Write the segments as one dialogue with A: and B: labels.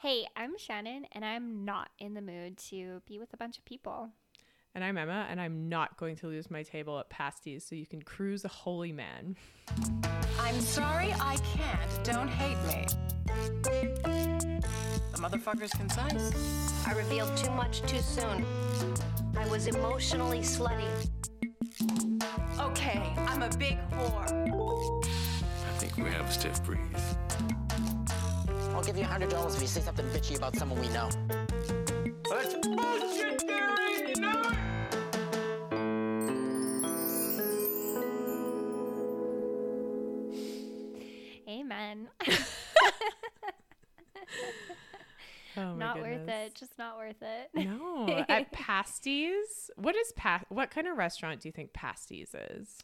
A: Hey, I'm Shannon, and I'm not in the mood to be with a bunch of people.
B: And I'm Emma, and I'm not going to lose my table at Pasties so you can cruise a holy man.
C: I'm sorry I can't. Don't hate me. The motherfucker's concise.
D: I revealed too much too soon. I was emotionally slutty.
C: Okay, I'm a big whore.
E: I think we have a stiff breeze.
F: I'll give you a hundred dollars if you say something bitchy about someone we know.
E: That's bullshit, Gary! No!
A: Amen.
B: Oh my
A: not worth it. Just not worth it.
B: No, at Pasties. What is pa- What kind of restaurant do you think Pasties is?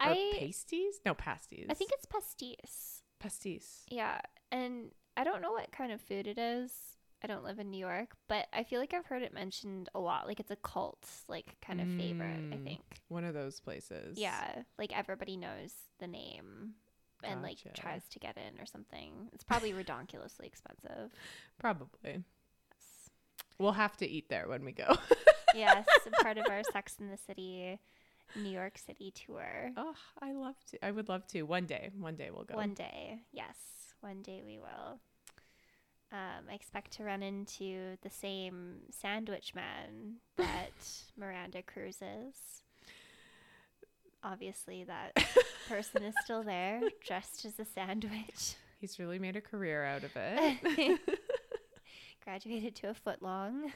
B: Or
A: I
B: pasties? No, pasties.
A: I think it's pastis.
B: pasties.
A: Yeah, and I don't know what kind of food it is. I don't live in New York, but I feel like I've heard it mentioned a lot. Like it's a cult, like kind of favorite. I
B: Mm,
A: think.
B: One of those places.
A: Yeah, like everybody knows the name and like tries to get in or something. It's probably redonkulously expensive.
B: Probably. Yes. We'll have to eat there when we go.
A: Yes, part of our Sex in the City, New York City tour.
B: oh, I love to. I would love to. One day. One day we'll go.
A: One day, yes, one day we will. Um, I expect to run into the same sandwich man that Miranda cruises. Obviously, that person is still there, dressed as a sandwich.
B: He's really made a career out of it.
A: Graduated to a foot long.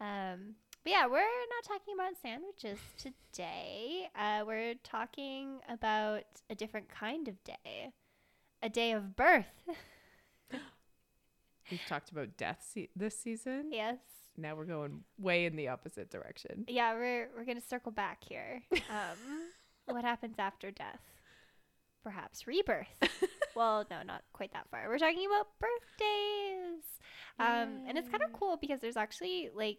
A: um, but yeah, we're not talking about sandwiches today. Uh, we're talking about a different kind of day, a day of birth.
B: We've talked about death se- this season.
A: yes.
B: Now we're going way in the opposite direction.
A: Yeah, we're we're gonna circle back here. Um, what happens after death? Perhaps rebirth. well, no, not quite that far. We're talking about birthdays, um, and it's kind of cool because there's actually like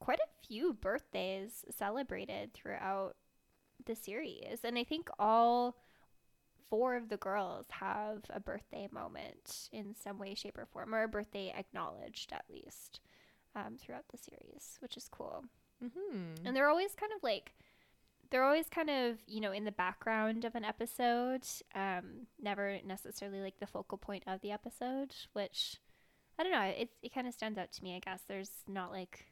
A: quite a few birthdays celebrated throughout the series, and I think all four of the girls have a birthday moment in some way, shape, or form, or a birthday acknowledged at least um, throughout the series, which is cool.
B: Mm-hmm.
A: and they're always kind of like they're always kind of you know in the background of an episode um never necessarily like the focal point of the episode which i don't know it, it kind of stands out to me i guess. There's not like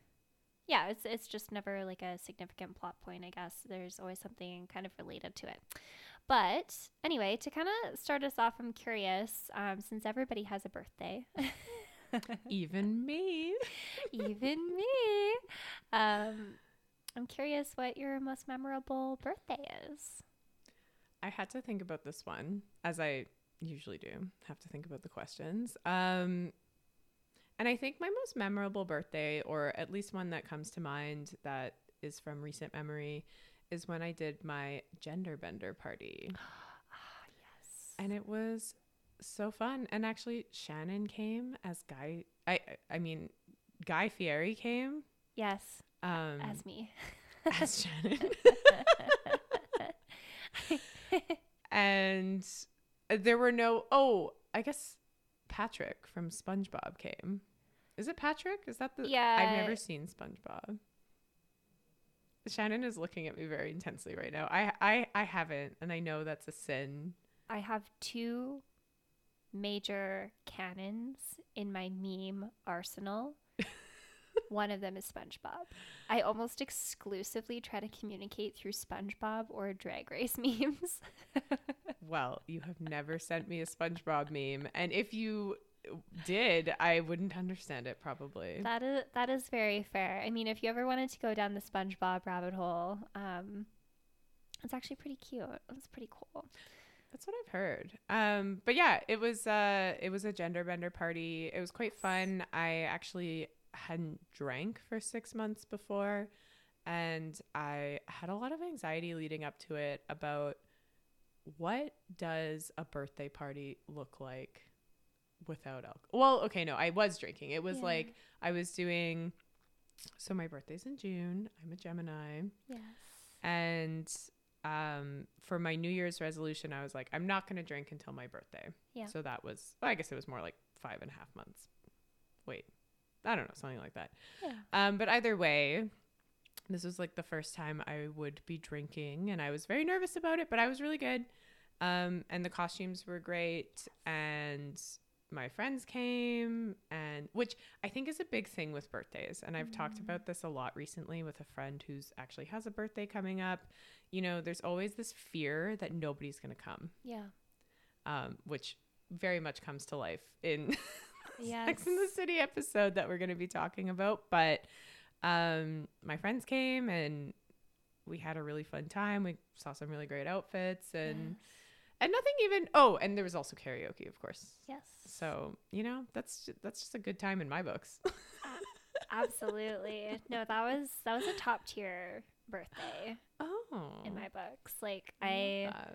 A: yeah it's it's just never like a significant plot point i guess. There's always something kind of related to it but anyway to kind of start us off i'm curious um, since everybody has a birthday
B: Even me.
A: even me. Um, I'm curious what your most memorable birthday is.
B: I had to think about this one, as I usually do. Have to think about the questions. Um, and I think my most memorable birthday, or at least one that comes to mind that is from recent memory, is when I did my gender bender party.
A: Ah, yes.
B: and it was so fun and actually shannon came as guy i i mean guy fieri came
A: Yes,
B: um
A: as me.
B: as shannon and there were no oh i guess patrick from spongebob came is it patrick is that the
A: Yeah.
B: i've never seen spongebob shannon is looking at me very intensely right now i i i haven't and i know that's a sin
A: I have two major cannons in my meme arsenal. One of them is SpongeBob. I almost exclusively try to communicate through SpongeBob or Drag Race memes.
B: Well, you have never sent me a SpongeBob meme, and if you did, I wouldn't understand it probably.
A: That is that is very fair. I mean, if you ever wanted to go down the SpongeBob rabbit hole, um, it's actually pretty cute. It's pretty cool.
B: That's what I've heard. Um, but yeah, it was uh, it was a gender bender party. It was quite fun. I actually hadn't drank for six months before, and I had a lot of anxiety leading up to it about what does a birthday party look like without alcohol. Well, okay, no, I was drinking. It was
A: Yeah.
B: like I was doing. So my birthday's in June. I'm a Gemini.
A: Yes.
B: and um, for my New Year's resolution, I was like, I'm not going to drink until my birthday.
A: Yeah.
B: So that was, well, I guess it was more like five and a half months. Wait, I don't know, something like that.
A: Yeah.
B: Um, but either way, this was like the first time I would be drinking, and I was very nervous about it, but I was really good. Um, and the costumes were great, and my friends came, and which I think is a big thing with birthdays. And I've talked about this a lot recently with a friend who's actually has a birthday coming up. You know, there's always this fear that nobody's going to come,
A: Yeah.
B: um, which very much comes to life in
A: Yes.
B: Sex in the City episode that we're going to be talking about. But um, my friends came and we had a really fun time. We saw some really great outfits and and nothing even. Oh, and there was also karaoke, of course.
A: Yes.
B: So you know that's ju- that's just a good time in my books.
A: Absolutely. No, that was that was a top tier birthday
B: oh,
A: in my books. Like I
B: uh,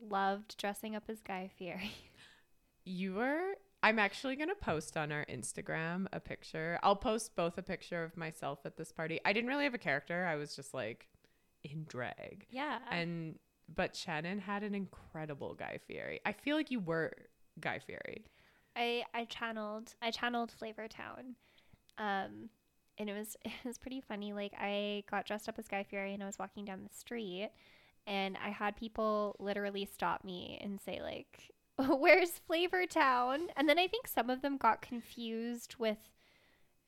A: loved dressing up as Guy Fieri.
B: you were. I'm actually gonna post on our Instagram a picture. I'll post both a picture of myself at this party. I didn't really have a character. I was just like in drag.
A: Yeah.
B: And but Shannon had an incredible Guy Fieri. I feel like you were Guy Fieri.
A: I I channeled I channeled Flavor Town. Um and it was it was pretty funny. Like I got dressed up as Guy Fieri and I was walking down the street and I had people literally stop me and say like where's Flavor Town? And then I think some of them got confused with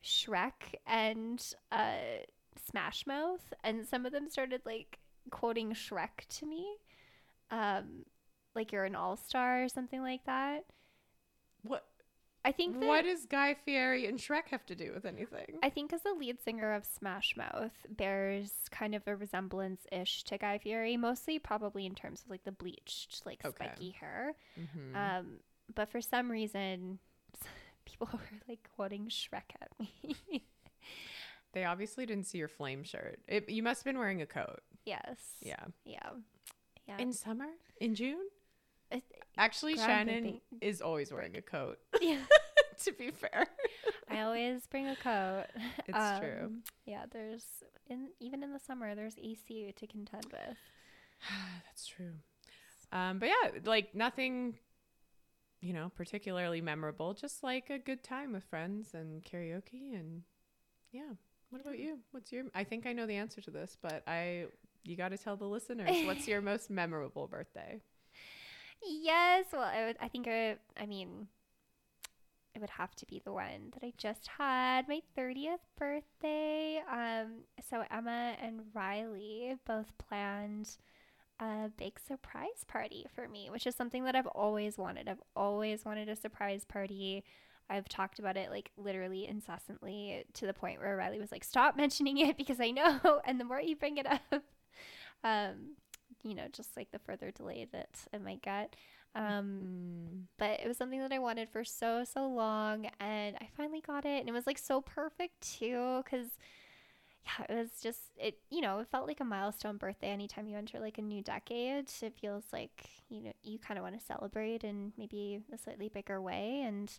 A: Shrek and uh Smash Mouth and some of them started like quoting Shrek to me. Um like you're an all-star or something like that.
B: What
A: I think that
B: what does Guy Fieri and Shrek have to do with anything?
A: I think as the lead singer of Smash Mouth bears kind of a resemblance ish to Guy Fieri, mostly probably in terms of like the bleached, like
B: Okay.
A: spiky hair.
B: Mhm.
A: Um, but for some reason, people were like quoting Shrek at me.
B: they obviously didn't see your flame shirt. It, you must have been wearing a coat.
A: Yes.
B: Yeah.
A: Yeah. Yeah.
B: In summer? In June?
A: It-
B: Actually, Shannon
A: pooping.
B: is always wearing a coat.
A: yeah.
B: to be fair.
A: I always bring a coat.
B: It's true.
A: Um, Yeah, there's in even in the summer there's AC to contend with.
B: That's true. Um, but yeah, like nothing, you know, particularly memorable. Just like a good time with friends and karaoke, and yeah. What about you? What's your? I think I know the answer to this, but I you got to tell the listeners what's your most memorable birthday.
A: Yes, well, I would. I think I. I mean, it would have to be the one that I just had, my thirtieth birthday. Um, so Emma and Riley both planned a big surprise party for me, which is something that I've always wanted. I've always wanted a surprise party. I've talked about it like literally incessantly to the point where Riley was like, "Stop mentioning it because I know." And the more you bring it up, um, you know, just like the further delay that it might get. Um,
B: Mm.
A: but it was something that I wanted for so so long, and I finally got it, and it was like so perfect too, because yeah, it was just it. You know, it felt like a milestone birthday. Anytime you enter like a new decade, it feels like you know you kind of want to celebrate in maybe a slightly bigger way, and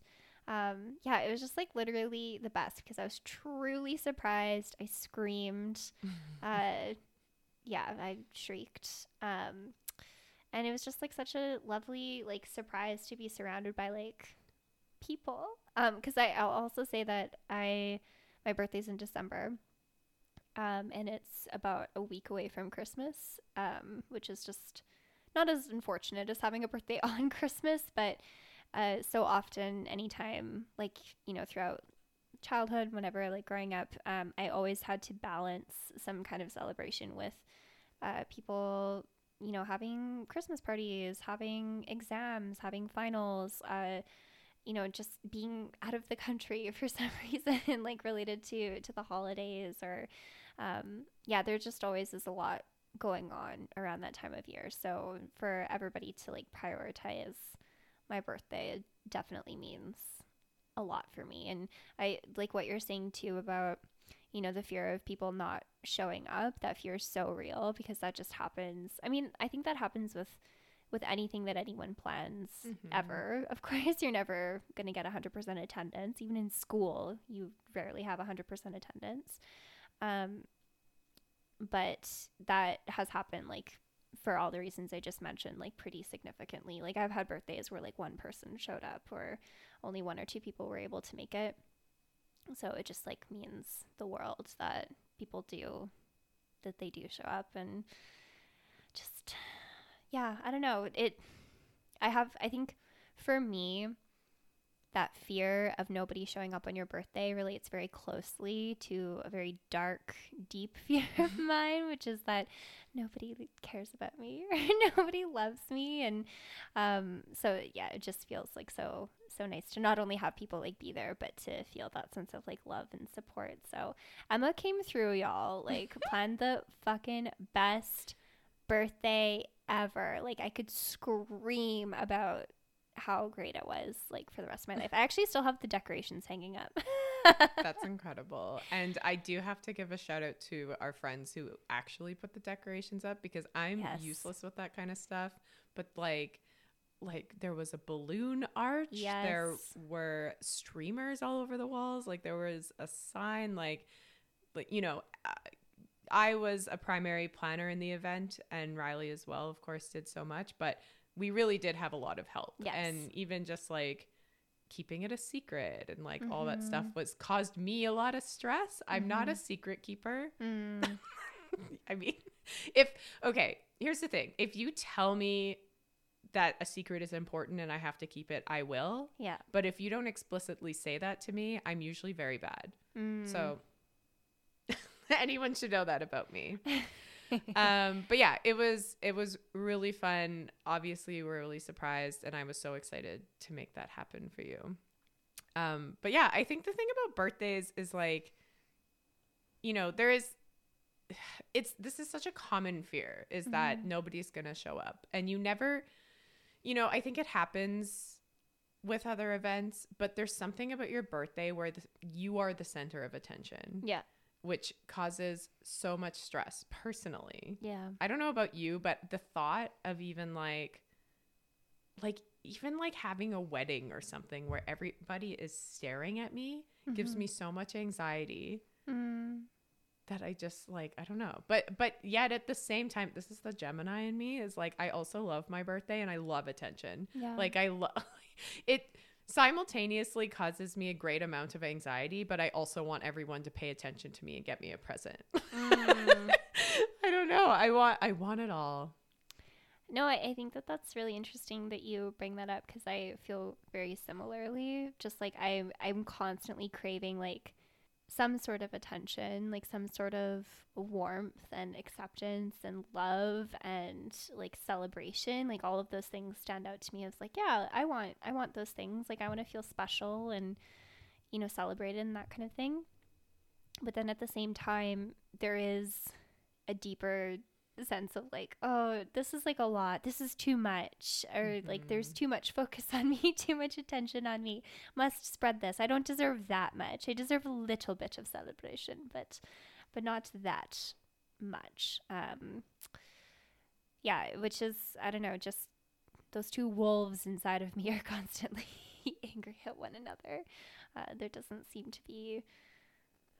A: um, yeah, it was just like literally the best because I was truly surprised. I screamed. uh, yeah, I shrieked. Um, and it was just like such a lovely like surprise to be surrounded by like people. Um, because I I'll also say that I my birthday's in December. Um, and it's about a week away from Christmas. Um, which is just not as unfortunate as having a birthday on Christmas, but uh, so often, anytime, like, you know, throughout childhood, whenever, like, growing up, um, I always had to balance some kind of celebration with uh, people, you know, having Christmas parties, having exams, having finals, uh, you know, just being out of the country for some reason, like, related to, to the holidays or, um, yeah, there just always is a lot going on around that time of year. So for everybody to like prioritize my birthday it definitely means a lot for me. And I like what you're saying too about you know the fear of people not showing up. That fear is so real because that just happens. I mean, I think that happens with with anything that anyone plans ever. Of course, you're never going to get 100% attendance. Even in school, you rarely have 100% attendance. Um, but that has happened like for all the reasons I just mentioned, like pretty significantly. Like I've had birthdays where like one person showed up or only one or two people were able to make it. So it just like means the world that people do that they do show up and just yeah, I don't know. It I have I think for me that fear of nobody showing up on your birthday relates very closely to a very dark, deep fear of mine, which is that nobody cares about me or nobody loves me. And um, so, yeah, it just feels like so, so nice to not only have people like be there, but to feel that sense of like love and support. So, Emma came through, y'all, like, planned the fucking best birthday ever. Like, I could scream about how great it was like for the rest of my life. I actually still have the decorations hanging up.
B: That's incredible. And I do have to give a shout out to our friends who actually put the decorations up because I'm
A: Yes.
B: useless with that kind of stuff. But like like there was a balloon arch.
A: yes.
B: There were streamers all over the walls. Like there was a sign like like you know uh, I was a primary planner in the event and Riley as well of course did so much, but we really did have a lot of help.
A: Yes.
B: And even just like keeping it a secret and like all that
A: Mm-hmm.
B: stuff was caused me a lot of stress. I'm not a secret keeper.
A: Mm,
B: I mean, if okay, here's the thing. If you tell me that a secret is important and I have to keep it, I will.
A: yeah.
B: But if you don't explicitly say that to me, I'm usually very bad.
A: Mm.
B: So anyone should know that about me. um, but yeah, it was it was really fun. Obviously, we were really surprised, and I was so excited to make that happen for you. Um, but yeah, I think the thing about birthdays is like, you know, there is it's this is such a common fear is that nobody's gonna show up, and you never, you know, I think it happens with other events, but there's something about your birthday where the, you are the center of attention
A: Yeah.
B: Which causes so much stress personally.
A: Yeah.
B: I don't know about you, but the thought of even like like even like having a wedding or something where everybody is staring at me gives me so much anxiety
A: Mm.
B: that I just like I don't know. But but yet at the same time this is the Gemini in me is like I also love my birthday and I love attention.
A: Yeah.
B: Like I love it simultaneously causes me a great amount of anxiety, but I also want everyone to pay attention to me and get me a present.
A: Mm.
B: I don't know. I want I want it all.
A: No, I, I think that that's really interesting that you bring that up because I feel very similarly. Just like I'm, I'm constantly craving like some sort of attention, like some sort of warmth and acceptance and love and like celebration. Like all of those things stand out to me as like, yeah, I want, I want those things. Like I want to feel special and you know celebrated and that kind of thing. But then at the same time, there is a deeper sense of like, oh, this is like a lot. This is too much. Or like, there's too much focus on me, too much attention on me. Must spread this. I don't deserve that much. I deserve a little bit of celebration, but but not that much. Um, yeah, which is I don't know, just those two wolves inside of me are constantly angry at one another. Uh, there doesn't seem to be.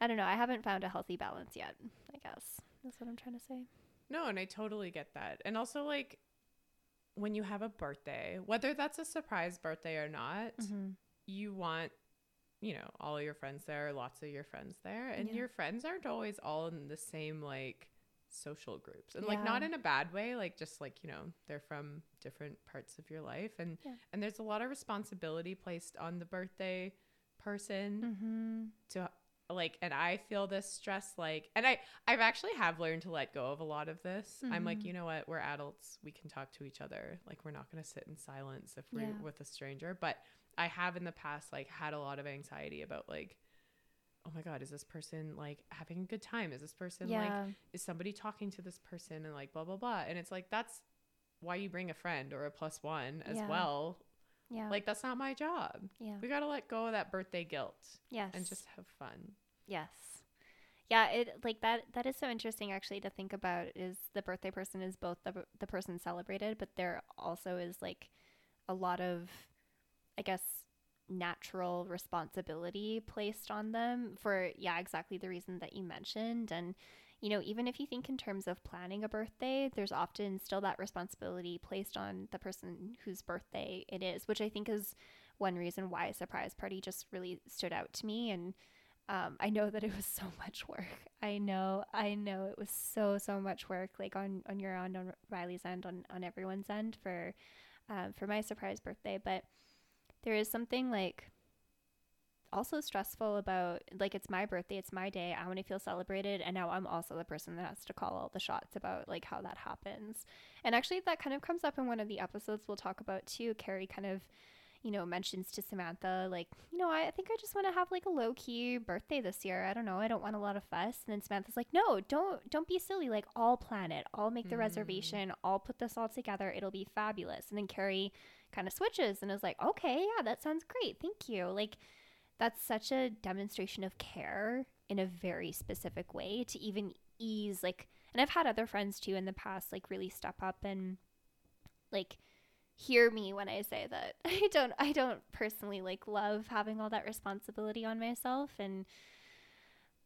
A: I don't know. I haven't found a healthy balance yet. I guess that's what I'm trying to say.
B: No, and I totally get that. And also like when you have a birthday, whether that's a surprise birthday or not, you want you know, all your friends there, lots of your friends there, and
A: Yeah.
B: your friends aren't always all in the same like social groups. And like not in a bad way, like just like, you know, they're from different parts of your life and
A: Yeah.
B: and there's a lot of responsibility placed on the birthday person
A: Mm-hmm.
B: to like and i feel this stress like and i i've actually have learned to let go of a lot of this i'm like
A: Mhm.
B: you know what we're adults we can talk to each other like we're not going to sit in silence if we're
A: Yeah.
B: with a stranger but i have in the past like had a lot of anxiety about like oh my god is this person like having a good time is this person
A: Yeah.
B: like is somebody talking to this person and like blah blah blah and it's like that's why you bring a friend or a plus one as
A: Yeah.
B: well
A: Yeah.
B: like that's not my job
A: yeah.
B: we got to let go of that birthday guilt
A: Yes.
B: and just have fun
A: Yes. Yeah, it like that that is so interesting actually to think about is the birthday person is both the the person celebrated, but there also is like a lot of I guess natural responsibility placed on them for yeah, exactly the reason that you mentioned and you know, even if you think in terms of planning a birthday, there's often still that responsibility placed on the person whose birthday it is, which I think is one reason why a surprise party just really stood out to me. And um, I know that it was so much work. I know, I know it was so so much work, like on on your end, on Riley's end, on on everyone's end for um, for my surprise birthday. But there is something like also stressful about like it's my birthday, it's my day. I want to feel celebrated, and now I'm also the person that has to call all the shots about like how that happens. And actually, that kind of comes up in one of the episodes we'll talk about too. Carrie kind of you know, mentions to Samantha, like, you know, I think I just want to have like a low key birthday this year. I don't know. I don't want a lot of fuss. And then Samantha's like, no, don't, don't be silly. Like, I'll plan it. I'll make the
B: Mm.
A: reservation. I'll put this all together. It'll be fabulous. And then Carrie kind of switches and is like, okay, yeah, that sounds great. Thank you. Like, that's such a demonstration of care in a very specific way to even ease, like, and I've had other friends too in the past, like, really step up and, like, hear me when I say that I don't I don't personally like love having all that responsibility on myself and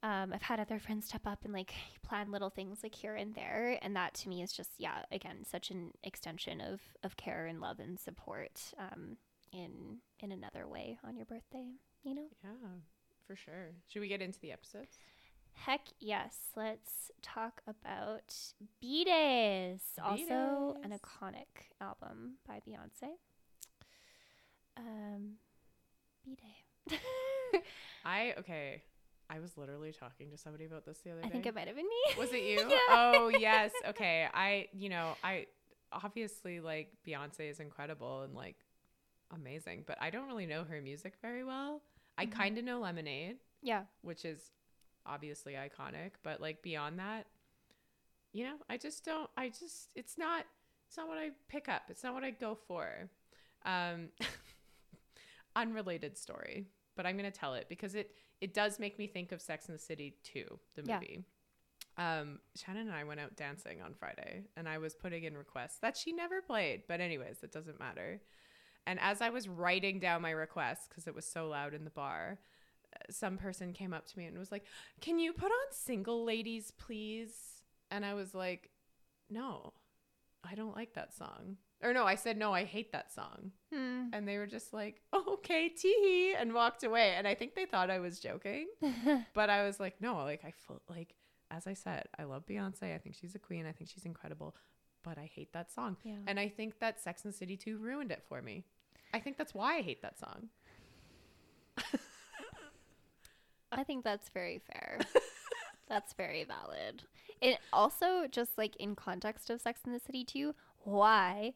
A: um, I've had other friends step up and like plan little things like here and there and that to me is just yeah again such an extension of of care and love and support um, in in another way on your birthday you know
B: Yeah, for sure. Should we get into the episodes?
A: Heck yes. Let's talk about B Days. Also an iconic album by Beyonce. Um B Day.
B: I okay. I was literally talking to somebody about this the other day.
A: I think it might have been me.
B: Was it you?
A: Yeah.
B: Oh yes. Okay. I you know I obviously like Beyonce is incredible and like amazing, but I don't really know her music very well. I
A: Mm-hmm.
B: kind of know Lemonade,
A: Yeah.
B: which is obviously iconic, but like beyond that, you know, I just don't. I just it's not it's not what I pick up. It's not what I go for. Um, unrelated story, but I'm gonna tell it because it it does make me think of Sex in the City 2, the
A: Yeah.
B: movie. Um, Shannon and I went out dancing on Friday, and I was putting in requests that she never played. But anyways, it doesn't matter. And as I was writing down my requests because it was so loud in the bar, some person came up to me and was like, "Can you put on Single Ladies, please?" And I was like, "No, I don't like that song." Or no, I said, "No, I hate that song."
A: Hmm.
B: And they were just like, oh, "Okay, tee," and walked away. And I think they thought I was joking, but I was like, "No, like I feel like." As I said, I love Beyonce. I think she's a queen. I think she's incredible, but I hate that song.
A: Yeah.
B: And I think that Sex and the City 2 ruined it for me. I think that's why I hate that song.
A: I think that's very fair. that's very valid. It also just like in context of Sex in the City 2, why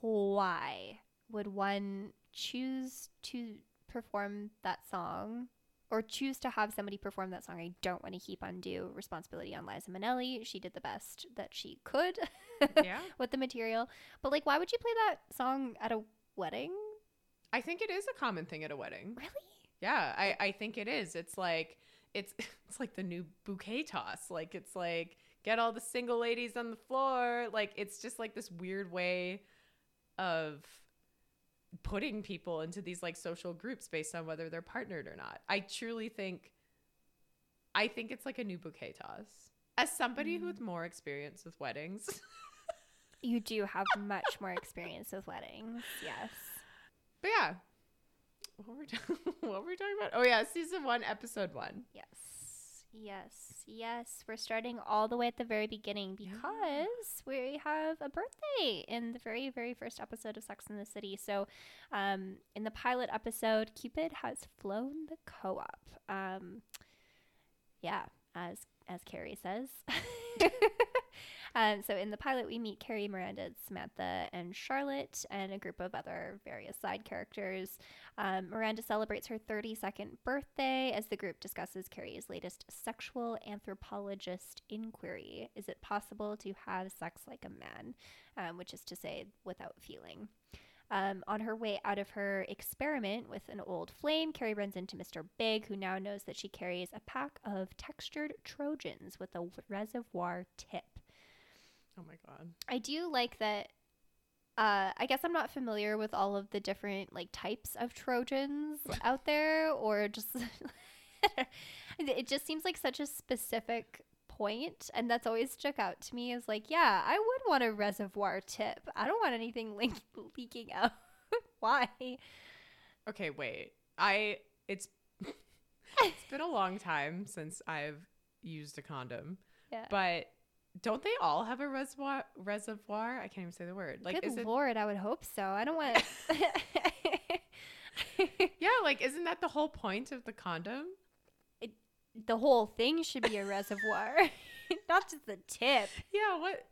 A: why would one choose to perform that song or choose to have somebody perform that song? I don't want to heap undue responsibility on Liza Minnelli. She did the best that she could
B: Yeah.
A: with the material. But like why would you play that song at a wedding?
B: I think it is a common thing at a wedding.
A: Really?
B: Yeah, I, I think it is. It's like it's it's like the new bouquet toss. Like it's like get all the single ladies on the floor. Like it's just like this weird way of putting people into these like social groups based on whether they're partnered or not. I truly think I think it's like a new bouquet toss. As somebody mm. with more experience with weddings,
A: You do have much more experience with weddings. Yes.
B: But yeah. What were we, what were we talking about? Oh yeah, season 1, episode 1.
A: Yes. Yes. Yes. We're starting all the way at the very beginning because we have a birthday in the very, very first episode of Sex in the City. So, um, in the pilot episode, Cupid has flown the co op. Um, yeah, as as Carrie says. um, so in the pilot, we meet Carrie, Miranda, Samantha, and Charlotte, and a group of other various side characters. Um, Miranda celebrates her 32nd birthday as the group discusses Carrie's latest sexual anthropologist inquiry. Is it possible to have sex like a man? Um, which is to say, without feeling. Um, on her way out of her experiment with an old flame, Carrie runs into Mr. Big, who now knows that she carries a pack of textured Trojans with a reservoir tip.
B: Oh my god.
A: I do like that. Uh, I guess I'm not familiar with all of the different like types of Trojans out there, or just it just seems like such a specific point, and that's always stuck out to me. Is like, yeah, I would want a reservoir tip. I don't want anything link- leaking out. Why?
B: Okay, wait. I it's it's been a long time since I've used a condom,
A: Yeah.
B: but don't they all have a reservoir? Reservoir? I can't even say the word. Like,
A: Good
B: is it?
A: lord, I would hope so. I don't want.
B: Yeah, like, isn't that the whole point of the condom?
A: The whole thing should be a reservoir, not just the tip.
B: Yeah. What?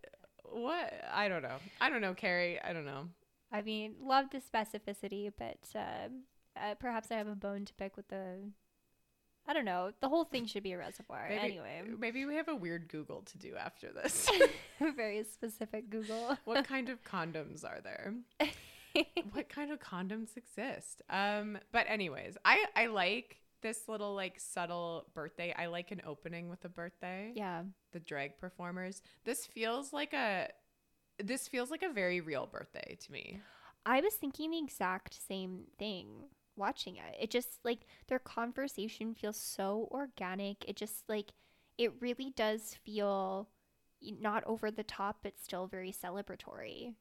B: What? I don't know. I don't know, Carrie. I don't know.
A: I mean, love the specificity, but uh, uh, perhaps I have a bone to pick with the. I don't know. The whole thing should be a reservoir.
B: Maybe,
A: anyway,
B: maybe we have a weird Google to do after this.
A: very specific Google.
B: what kind of condoms are there? what kind of condoms exist? Um, but anyways, I I like this little like subtle birthday. I like an opening with a birthday.
A: yeah.
B: The drag performers. This feels like a this feels like a very real birthday to me.
A: I was thinking the exact same thing watching it. It just like their conversation feels so organic. It just like it really does feel not over the top but still very celebratory,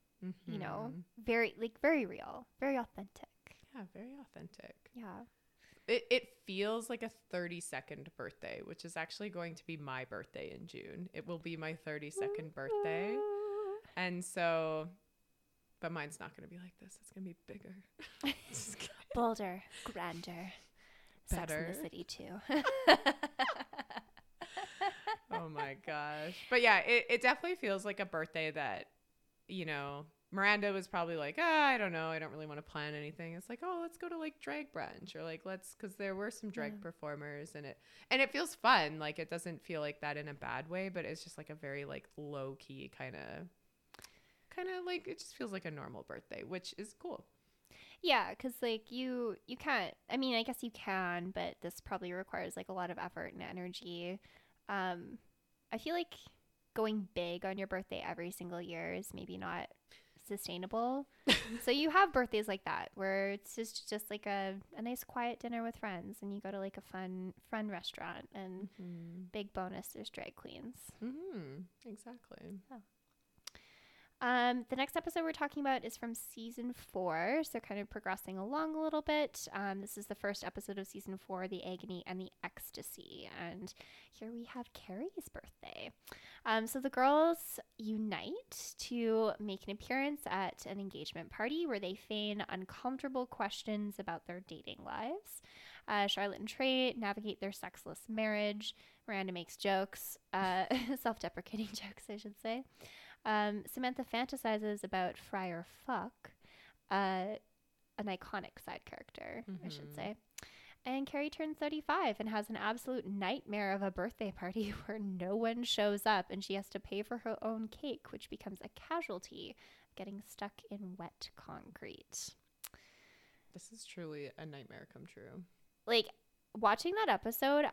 A: you know?
B: Mhm.
A: Very like very real, very authentic.
B: Yeah, very authentic.
A: Yeah.
B: It it feels like a 30 second birthday, which is actually going to be my birthday in June. It will be my 32nd birthday. And so but mine's not going to be like this. It's going to be bigger.
A: Bolder, grander. Sex in the City too.
B: oh my gosh. But yeah, it, it definitely feels like a birthday that, you know, Miranda was probably like, ah, I don't know. I don't really want to plan anything. It's like, oh, let's go to like drag brunch or like, let's, cause there were some drag
A: Yeah.
B: performers and it, and it feels fun. Like it doesn't feel like that in a bad way, but it's just like a very like low key kind of, kind of like, it just feels like a normal birthday, which is cool.
A: Yeah, because like you you can't. I mean, I guess you can, but this probably requires like a lot of effort and energy. Um, I feel like going big on your birthday every single year is maybe not sustainable. so you have birthdays like that where it's just just like a, a nice quiet dinner with friends, and you go to like a fun fun restaurant, and big bonus there's drag queens.
B: Mm-hmm. Exactly.
A: Um, the next episode we're talking about is from season four, so kind of progressing along a little bit. Um, this is the first episode of season four, The Agony and the Ecstasy. And here we have Carrie's birthday. Um, so the girls unite to make an appearance at an engagement party where they feign uncomfortable questions about their dating lives. Uh, Charlotte and Trey navigate their sexless marriage. Miranda makes jokes, uh, self deprecating jokes, I should say. Um, Samantha fantasizes about Friar Fuck, uh, an iconic side character, I should
B: Mhm.
A: say. And Carrie turns 35 and has an absolute nightmare of a birthday party where no one shows up and she has to pay for her own cake, which becomes a casualty of getting stuck in wet concrete.
B: This is truly a nightmare come true.
A: Like watching that episode,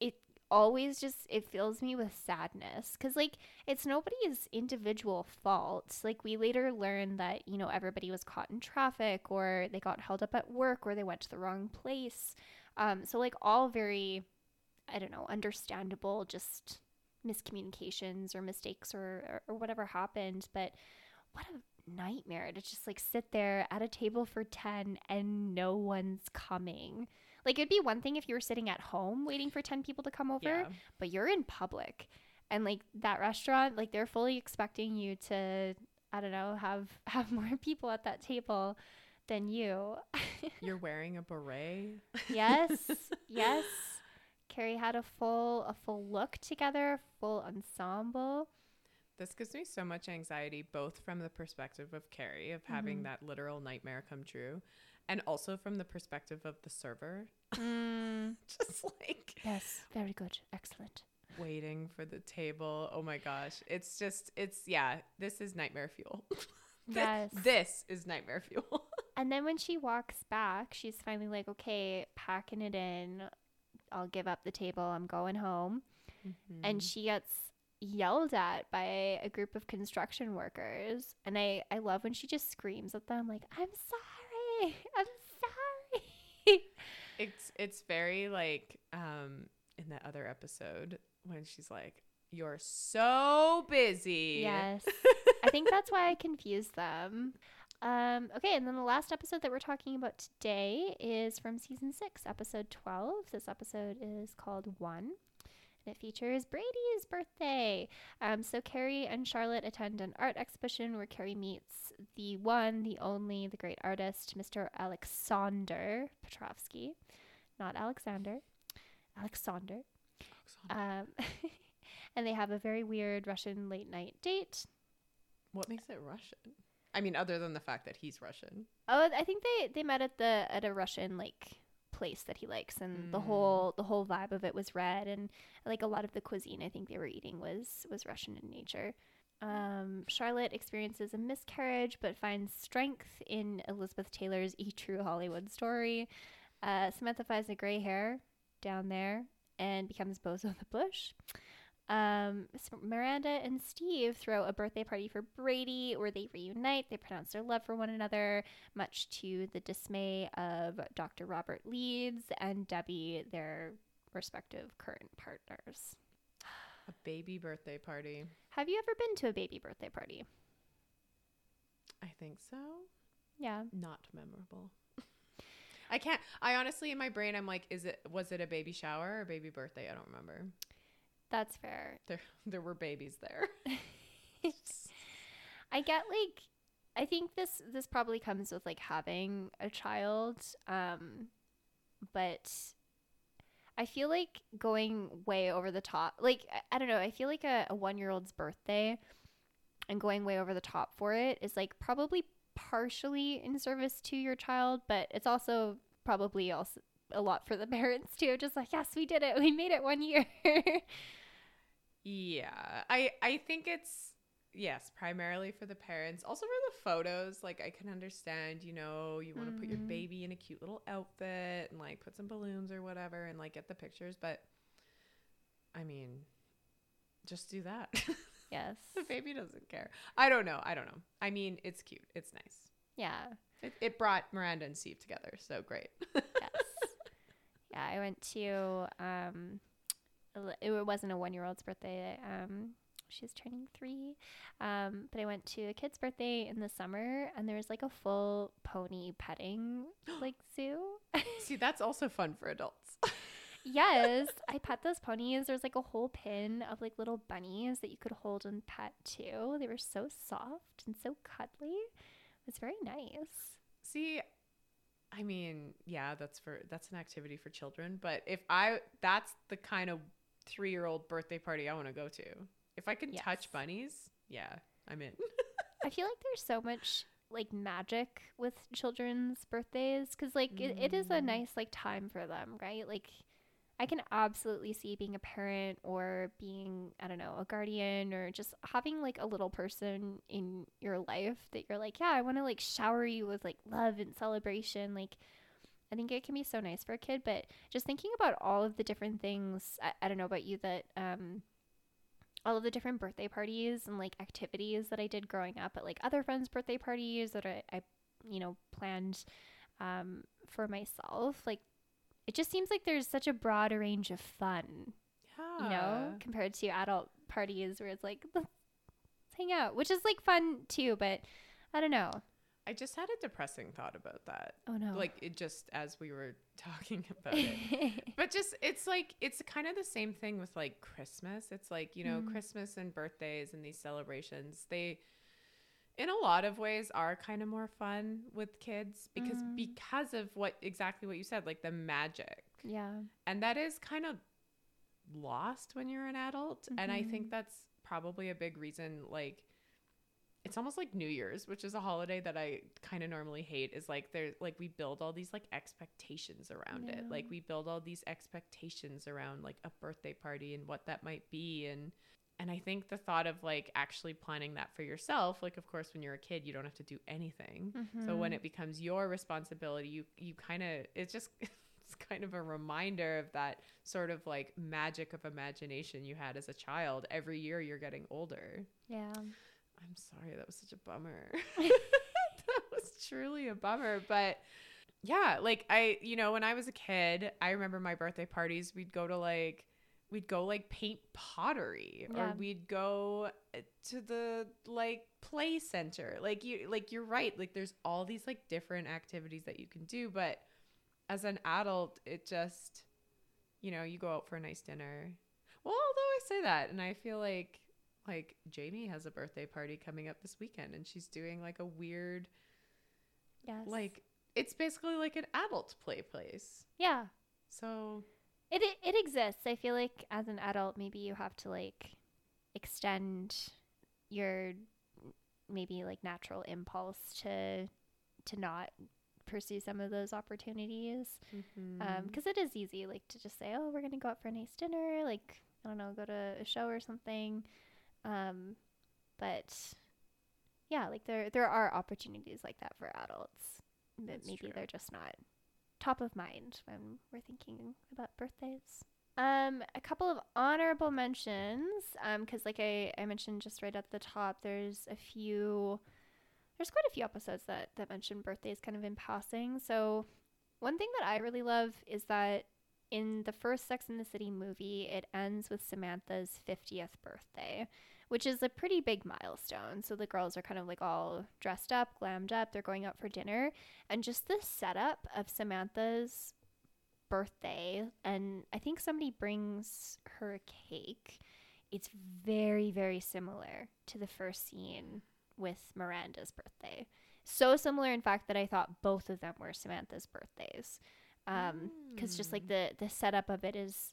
A: it always just it fills me with sadness because like it's nobody's individual fault. Like we later learn that you know everybody was caught in traffic or they got held up at work or they went to the wrong place. Um so like all very i don't know understandable just miscommunications or mistakes or, or or whatever happened. But what a nightmare to just like sit there at a table for 10 and no one's coming like it'd be one thing if you were sitting at home waiting for 10 people to come over
B: Yeah.
A: but you're in public and like that restaurant like they're fully expecting you to i don't know have have more people at that table than you
B: You're wearing a beret.
A: yes yes carrie had a full a full look together full ensemble
B: This gives me so much anxiety, both from the perspective of Carrie, of having
A: Mhm.
B: that literal nightmare come true, and also from the perspective of the server.
A: mm,
B: Just like
A: yes very good excellent
B: waiting for the table. Oh my gosh. It's just, it's, yeah, this is nightmare fuel.
A: Yes.
B: This is nightmare fuel.
A: And then when she walks back, she's finally like, okay, packing it in. I'll give up the table. I'm going home. And she gets yelled at by a group of construction workers. And I, I love when she just screams at them, like, I'm sorry. I'm sorry.
B: it's, it's very like, um, in that other episode when she's like, "You're so busy."
A: Yes. I think that's why I confused them. Um, okay, and then the last episode that we're talking about today is from season six, episode 12. This episode is called One. And it features Brady's birthday. Um, so Carrie and Charlotte attend an art exhibition where Carrie meets the one, the only, the great artist, Mr. Alexander Petrovsky. Not Alexander, Alexander. Um, and they have a very weird Russian late night date.
B: What makes it Russian? I mean, other than the fact that he's Russian.
A: Oh, I think they they met at the at a Russian like place that he likes, and the whole the whole vibe of it was red, and like a lot of the cuisine I think they were eating was was Russian in nature. Um, Charlotte experiences a miscarriage, but finds strength in Elizabeth Taylor's E True Hollywood story. Uh, Samantha finds a gray hair down there and becomes Bozo the Bush. Um, Miranda and Steve throw a birthday party for Brady where they reunite. They pronounce their love for one another, much to the dismay of Dr. Robert Leeds and Debbie, their respective current partners.
B: A baby birthday party.
A: Have you ever been to a baby birthday party?
B: I think so.
A: Yeah.
B: Not memorable. I can't. I honestly, in my brain, I'm like, is it was it a baby shower or a baby birthday? I don't remember.
A: That's fair.
B: There, there were babies there.
A: I get like I think this this probably comes with like having a child um but I feel like going way over the top like I, I don't know I feel like a, a 1-year-old's birthday and going way over the top for it is like probably partially in service to your child but it's also probably also a lot for the parents too just like yes we did it we made it one year
B: yeah, I I think it's yes, primarily for the parents. Also for the photos, like I can understand, you know, you want to put your baby in a cute little outfit and like put some balloons or whatever and like get the pictures, but I mean, just do that.
A: yes
B: the baby doesn't care. I don't know. I don't know. I mean, it's cute. It's nice.
A: yeah
B: It, it brought Miranda and Steve together, so great.
A: yes. Yeah, I went to um it wasn't a 1-year-old's birthday. Um she's turning 3. Um but I went to a kid's birthday in the summer and there was like a full pony petting like zoo.
B: See, that's also fun for adults.
A: yes, I pet those ponies. There's like a whole pin of like little bunnies that you could hold and pet too. They were so soft and so cuddly. It was very nice.
B: See, I mean, yeah, that's for that's an activity for children, but if I that's the kind of 3-year-old birthday party I want to go to. If I can
A: Yes.
B: touch bunnies, yeah, I'm in.
A: I feel like there's so much like magic with children's birthdays because like it, it is a mm. nice like time for them, right? Like I can absolutely see being a parent or being I don't know a guardian or just having like a little person in your life that you're like yeah I want to like shower you with like love and celebration like. I think it can be so nice for a kid, but just thinking about all of the different things, I, I don't know about you, that um, all of the different birthday parties and like activities that I did growing up at like other friends' birthday parties that I, I you know, planned um, for myself. Like, it just seems like there's such a broad range of fun,
B: yeah.
A: you know, compared to adult parties where it's like, let's hang out, which is like fun too, but I don't know.
B: I just had a depressing thought about that.
A: Oh no.
B: Like it just as we were talking about it. but just it's like it's kind of the same thing with like Christmas. It's like, you know, mm. Christmas and birthdays and these celebrations, they in a lot of ways are kind of more fun with kids because mm. because of what exactly what you said, like the magic.
A: yeah.
B: And that is kind of lost when you're an adult, and I think mm-hmm. that's probably a big reason like it's almost like New Year's, which is a holiday that I kind of normally hate, is like there like we build all these like expectations around it. Like we build all these expectations around like a birthday party and what that might be and and I think the thought of like actually planning that for yourself, like of course when you're a kid you don't have to do anything. So when mm-hmm. it becomes your responsibility, you you kind of it's just it's kind of a reminder of that sort of like magic of imagination you had as a child. Every year you're getting older.
A: Yeah.
B: I'm sorry, that was such a bummer. that was truly a bummer. But yeah, like I, you know, when I was a kid, I remember my birthday parties, we'd go to like we'd go like paint pottery
A: Yeah.
B: or we'd go uh, to the like play center like you like you're right like there's all these like different activities that you can do but as an adult it just you know you go out for a nice dinner well although i say that and i feel like like jamie has a birthday party coming up this weekend and she's doing like a weird
A: Yes.
B: like it's basically like an adult play place
A: yeah.
B: so
A: It, it it exists. I feel like as an adult, maybe you have to like extend your maybe like natural impulse to to not pursue some of those opportunities.
B: mhm.
A: Um, because it is easy like to just say, oh, we're gonna go out for a nice dinner, like I don't know, go to a show or something. Um, but yeah, like there there are opportunities like that for adults, but
B: That's
A: maybe
B: true.
A: they're just not top of mind when we're thinking about birthdays. Um, a couple of honorable mentions. Um, because like I, I mentioned just right at the top, there's a few. There's quite a few episodes that that mention birthdays kind of in passing. So one thing that I really love is that in the first Sex in the City movie, it ends with Samantha's 50th birthday, which is a pretty big milestone. So the girls are kind of like all dressed up, glammed up, they're going out for dinner. And just the setup of Samantha's birthday, and I think somebody brings her a cake. It's very, very similar to the first scene with Miranda's birthday. So similar, in fact, that I thought both of them were Samantha's birthdays. Um, because just like the the setup of it is,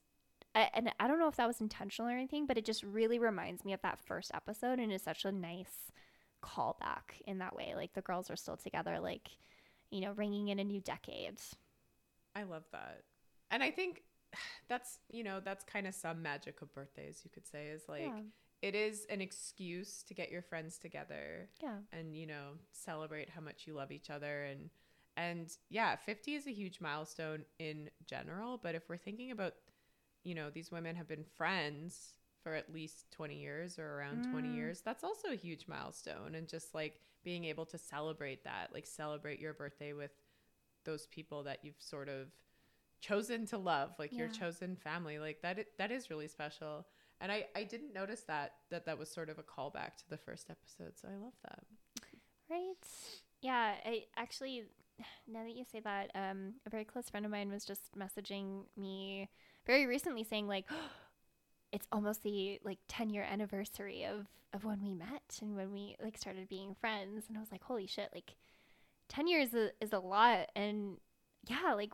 A: I, and I don't know if that was intentional or anything, but it just really reminds me of that first episode, and is such a nice callback in that way. Like the girls are still together, like you know, ringing in a new decade.
B: I love that. And I think that's, you know, that's kind of some magic of birthdays, you could say, is like
A: Yeah.
B: it is an excuse to get your friends together
A: Yeah.
B: and, you know, celebrate how much you love each other and and yeah, 50 is a huge milestone in general, but if we're thinking about, you know, these women have been friends for at least 20 years or around 20
A: Mm.
B: years, that's also a huge milestone and just like being able to celebrate that, like celebrate your birthday with those people that you've sort of chosen to love like your chosen family like that, that is really special and i i didn't notice that that that was sort of a callback to the first episode so i love that
A: Right. Yeah, I actually now that you say that, um, a very close friend of mine was just messaging me very recently saying like it's almost the like 10 year anniversary of of when we met and when we like started being friends. And I was like holy shit like 10 years is, is a lot. And yeah like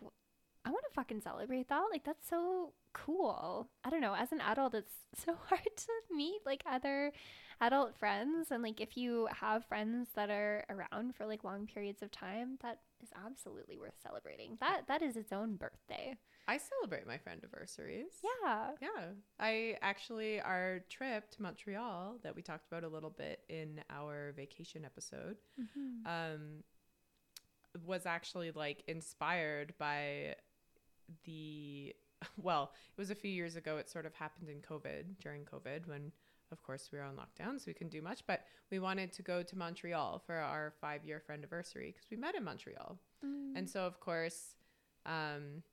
A: I want to fucking celebrate that. Like that's so cool. I don't know. As an adult it's so hard to meet like other adult friends. And like if you have friends that are around for like long periods of time that is absolutely worth celebrating. That that is its own birthday.
B: I celebrate my friend anniversaries
A: yeah.
B: Yeah. I actually our trip to montreal that we talked about a little bit in our vacation episode um was actually like inspired by the well it was a few years ago. It sort of happened in covid during covid when of course we were on lockdown so we couldn't do much but we wanted to go to montreal for our five year friend anniversary because we met in montreal. And so of course um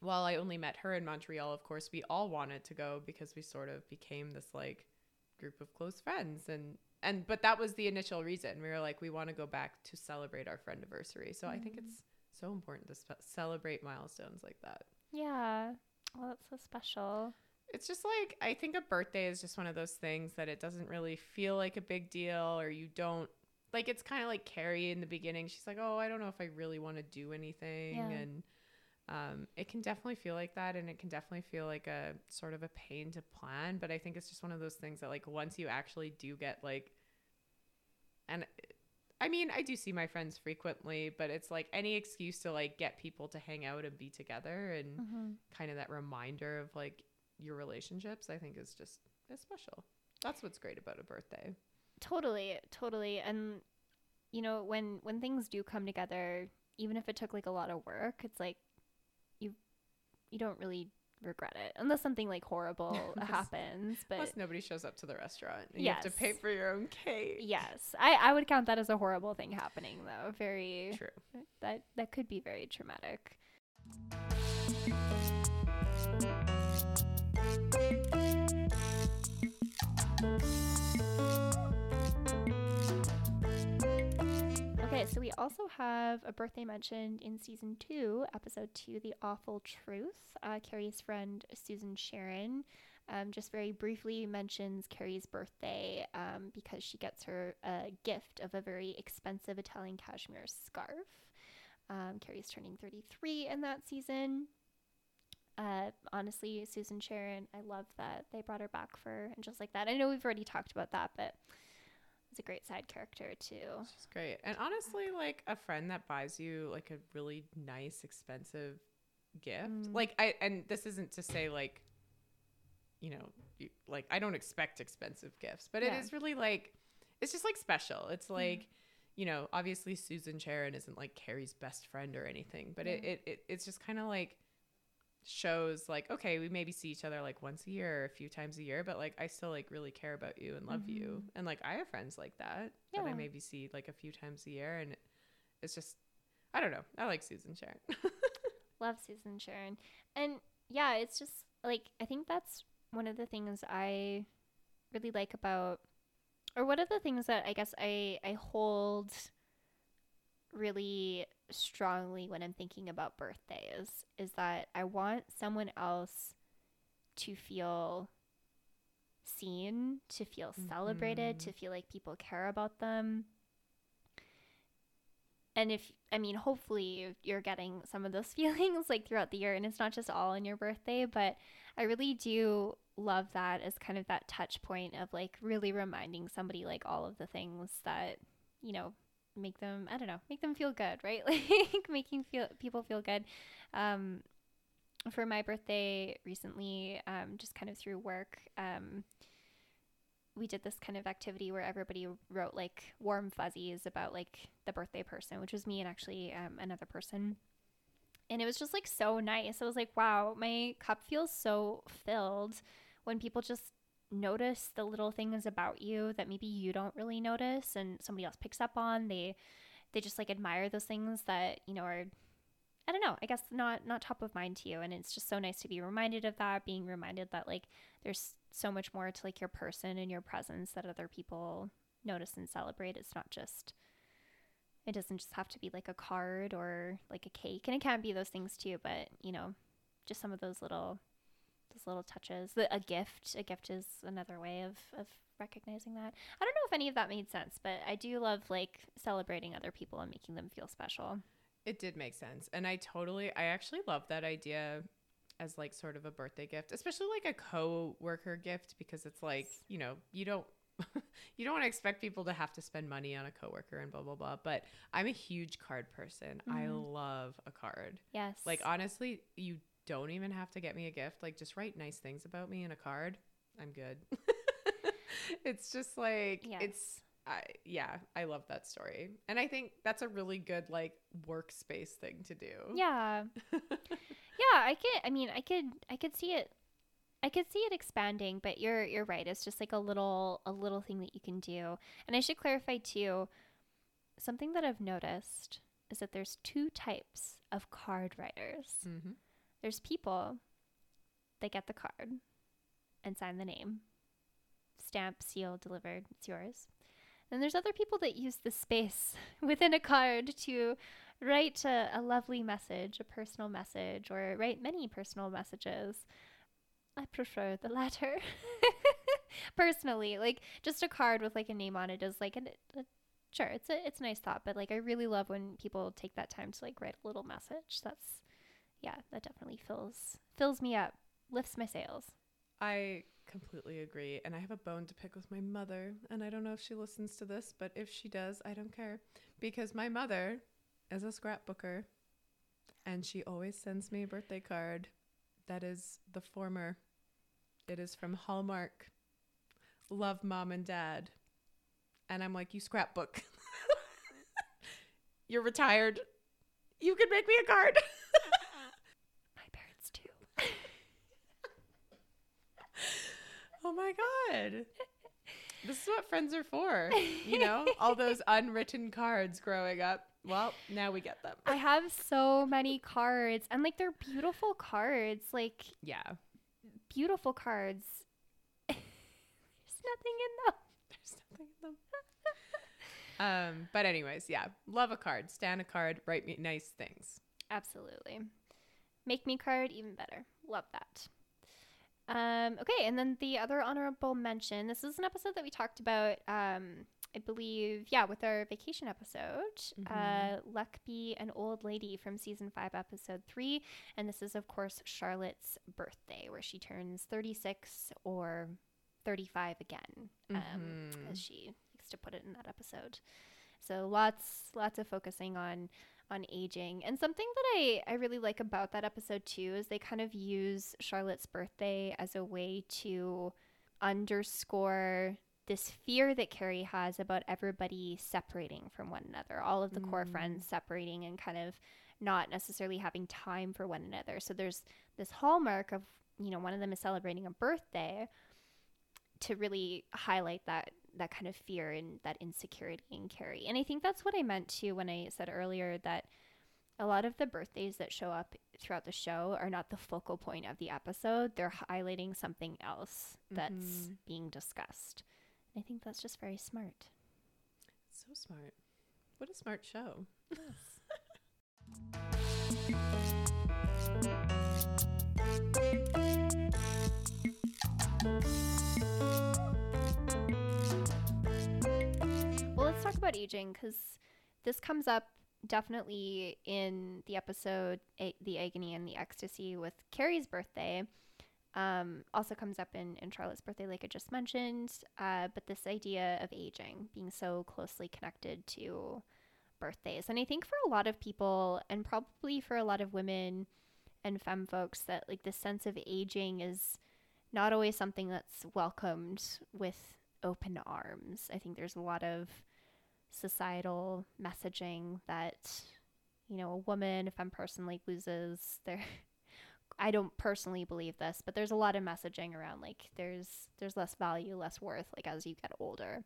B: while i only met her in montreal of course we all wanted to go because we sort of became this like group of close friends and and but that was the initial reason. We were like we want to go back to celebrate our friend anniversary. So i think it's so important to celebrate milestones like that.
A: Yeah. Well that's so special
B: it's just like I think a birthday is just one of those things that it doesn't really feel like a big deal or you don't like it's kind of like Carrie in the beginning. She's like, "Oh, I don't know if I really want to do anything."
A: Yeah.
B: And um it can definitely feel like that and it can definitely feel like a sort of a pain to plan, but I think it's just one of those things that like once you actually do get like and I mean, I do see my friends frequently, but it's like any excuse to like get people to hang out and be together and
A: Mm-hmm.
B: kind of that reminder of like your relationships i think is just is special. That's what's great about a birthday.
A: Totally totally. And you know when when things do come together even if it took like a lot of work it's like you you don't really regret it unless something like horrible
B: Unless-
A: happens but
B: plus nobody shows up to the restaurant and you have to pay for your own cake.
A: Yes. I i would count that as a horrible thing happening though. Very
B: true.
A: That that could be very traumatic also have a birthday mentioned in season two, episode two, The Awful Truth. Uh, Carrie's friend Susan Sharon um, just very briefly mentions Carrie's birthday um, because she gets her a gift of a very expensive Italian cashmere scarf. Um, Carrie's turning 33 in that season. Uh, honestly, Susan Sharon, I love that they brought her back for and just like that. I know we've already talked about that, but it's a great side character too.
B: She's great. And honestly, like a friend that buys you like a really nice, expensive gift.
A: Mm.
B: Like I and this isn't to say like you know, you, like I don't expect expensive gifts, but
A: Yeah.
B: it is really like it's just like special. It's like you know, obviously Susan Sharon isn't like Carrie's best friend or anything, but it, it, it it's just kind of like shows like okay, we maybe see each other like once a year or a few times a year, but like I still like really care about you and love you. Mm-hmm. And like I have friends like that that I maybe see like a few times a year and it's just I don't know. I like Susan Sharon.
A: Love Susan Sharon. And yeah, it's just like I think that's one of the things I really like about or one of the things that I guess I I hold really strongly when I'm thinking about birthdays is that I want someone else to feel seen, to feel celebrated, mm-hmm. to feel like people care about them. And if I mean, hopefully you're getting some of those feelings like throughout the year, and it's not just all on your birthday. But I really do love that as kind of that touch point of like really reminding somebody like all of the things that you know make them I don't know make them feel good, right? Like making feel people feel good. Um, for my birthday recently, um, just kind of through work, um, we did this kind of activity where everybody wrote like warm fuzzies about like the birthday person, which was me and actually um, another person. And it was just like so nice. I was like, wow, my cup feels so filled when people just notice the little things about you that maybe you don't really notice and somebody else picks up on. They they just like admire those things that, you know, are I don't know, I guess not not top of mind to you and it's just so nice to be reminded of that, being reminded that like there's so much more to like your person and your presence that other people notice and celebrate. It's not just it doesn't just have to be like a card or like a cake and it can be those things too, but you know, just some of those little those little touches. The, a gift, a gift is another way of of recognizing that. I don't know if any of that made sense, but I do love like celebrating other people and making them feel special.
B: It did make sense. And I totally I actually love that idea as like sort of a birthday gift, especially like a co-worker gift because it's like, you know, you don't you don't want to expect people to have to spend money on a coworker and blah blah blah, but I'm a huge card person. I mm-hmm. love a card.
A: Yes.
B: Like honestly, you don't even have to get me a gift. Like just write nice things about me in a card. I'm good. it's just like
A: Yes.
B: it's I yeah, I love that story. And I think that's a really good like workspace thing to do.
A: Yeah. yeah, I could I mean, I could I could see it I could see it expanding, but you're you're right. It's just like a little a little thing that you can do. And I should clarify too, something that I've noticed is that there's two types of card writers.
B: Mm-hmm.
A: There's people that get the card and sign the name. Stamp, seal, delivered, it's yours. Then there's other people that use the space within a card to write a, a lovely message, a personal message, or write many personal messages. I prefer the latter. Personally, like just a card with like a name on it is like an, a, sure, it's a it's a nice thought, but like I really love when people take that time to like write a little message. That's yeah, that definitely fills fills me up, lifts my sails.
B: I completely agree. And I have a bone to pick with my mother. And I don't know if she listens to this, but if she does, I don't care. Because my mother is a scrapbooker and she always sends me a birthday card that is the former. It is from Hallmark. Love mom and dad. And I'm like, you scrapbook. You're retired. You could make me a card.
A: My parents too.
B: Oh my god. This is what friends are for. You know, all those unwritten cards growing up. Well, now we get them.
A: I have so many cards, and like they're beautiful cards, like
B: Yeah.
A: beautiful cards. There's nothing in them.
B: There's nothing in them. Um, but anyways, yeah, love a card, stand a card, write me nice things.
A: Absolutely. Make me card even better. Love that. Um, okay, and then the other honorable mention. This is an episode that we talked about. Um, I believe, yeah, with our vacation episode. Uh, Luck be an old lady from season five, episode three, and this is of course Charlotte's birthday, where she turns thirty six or thirty five again, um, as she likes to put it in that episode. So lots, lots of focusing on on aging. And something that I, I really like about that episode too is they kind of use Charlotte's birthday as a way to underscore this fear that Carrie has about everybody separating from one another, all of the core mm. friends separating and kind of not necessarily having time for one another. So there's this hallmark of, you know, one of them is celebrating a birthday to really highlight that that kind of fear and that insecurity in Carrie. And I think that's what I meant to when I said earlier that a lot of the birthdays that show up throughout the show are not the focal point of the episode. They're highlighting something else that's mm-hmm. being discussed. And I think that's just very smart.
B: So smart. What a smart show.
A: Well, talk about aging because this comes up definitely in the episode A- The Agony and the Ecstasy with Carrie's birthday. Um, also comes up in, in Charlotte's birthday, like I just mentioned. Uh, but this idea of aging being so closely connected to birthdays. And I think for a lot of people, and probably for a lot of women and femme folks, that like the sense of aging is not always something that's welcomed with open arms. I think there's a lot of societal messaging that you know a woman if i'm personally loses their i don't personally believe this but there's a lot of messaging around like there's there's less value less worth like as you get older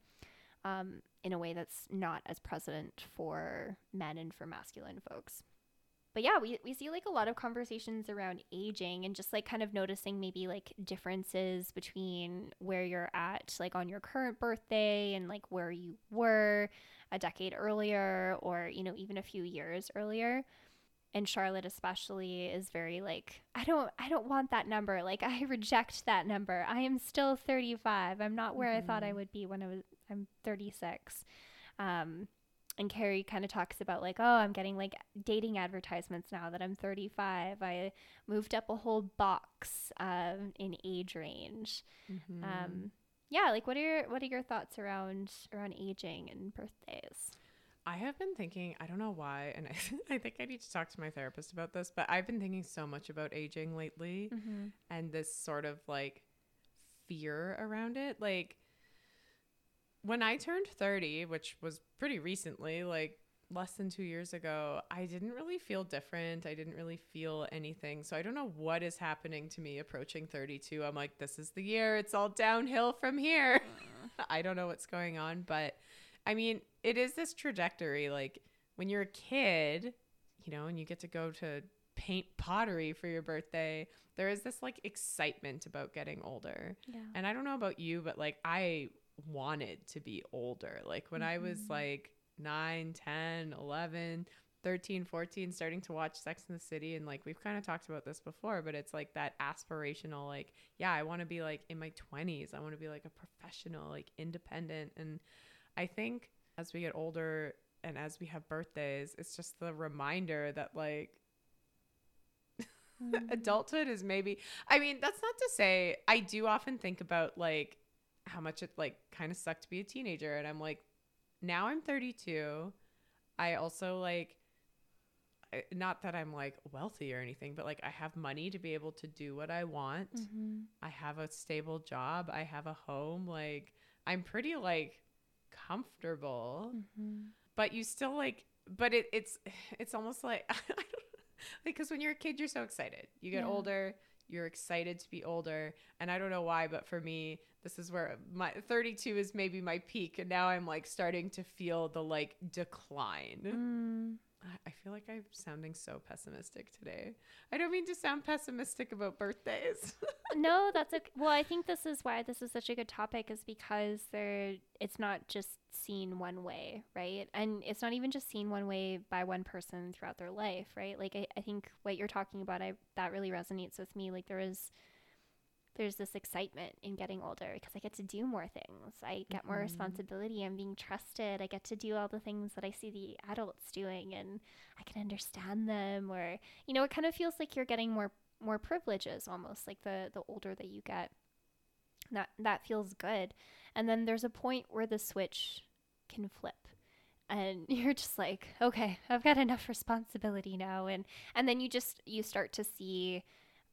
A: um, in a way that's not as present for men and for masculine folks. But yeah, we, we see like a lot of conversations around aging and just like kind of noticing maybe like differences between where you're at, like on your current birthday and like where you were a decade earlier or, you know, even a few years earlier. And Charlotte especially is very like, I don't I don't want that number. Like I reject that number. I am still 35. I'm not where I thought I would be when I was I'm 36. Um and Carrie kind of talks about like, oh, I'm getting like dating advertisements now that I'm 35. I moved up a whole box um, in age range. Um, yeah, like what are your what are your thoughts around around aging and birthdays?
B: I have been thinking, I don't know why, and I, I think I need to talk to my therapist about this, but I've been thinking so much about aging lately mm-hmm. and this sort of like fear around it. Like when I turned 30, which was pretty recently, like less than two years ago, I didn't really feel different. I didn't really feel anything. So I don't know what is happening to me approaching 32. I'm like, this is the year. It's all downhill from here. I don't know what's going on, but I mean, it is this trajectory. Like when you're a kid, you know, and you get to go to paint pottery for your birthday, there is this like excitement about getting older.
A: Yeah.
B: And I don't know about you, but like I wanted to be older. Like when I was mm-hmm. like 9, 10, 11, 13, 14, starting to watch Sex in the City. And like we've kind of talked about this before, but it's like that aspirational, like, yeah, I want to be like in my 20s. I want to be like a professional, like independent. And I think as we get older and as we have birthdays, it's just the reminder that like mm-hmm. adulthood is maybe I mean, that's not to say I do often think about like how much it like kind of sucked to be a teenager and I'm like now I'm 32. I also like not that I'm like wealthy or anything, but like I have money to be able to do what I want. Mm-hmm. I have a stable job, I have a home, like I'm pretty like comfortable. Mm-hmm. But you still like but it it's it's almost like like cuz when you're a kid you're so excited. You get
A: Yeah.
B: older, you're excited to be older, and I don't know why, but for me this is where my 32 is maybe my peak and now I'm like starting to feel the like decline. I- I feel like I'm sounding so pessimistic today. I don't mean to sound pessimistic about birthdays.
A: no, that's okay. Well, I think this is why this is such a good topic is because there it's not just seen one way, right? And it's not even just seen one way by one person throughout their life, right? Like I, I think what you're talking about, I that really resonates with me. Like there is there's this excitement in getting older because I get to do more things. I get more responsibility. I'm being trusted. I get to do all the things that I see the adults doing and I can understand them or you know, it kind of feels like you're getting more more privileges almost like the the older that you get. That that feels good. And then there's a point where the switch can flip and you're just like okay i've got enough responsibility now and and then you just you start to see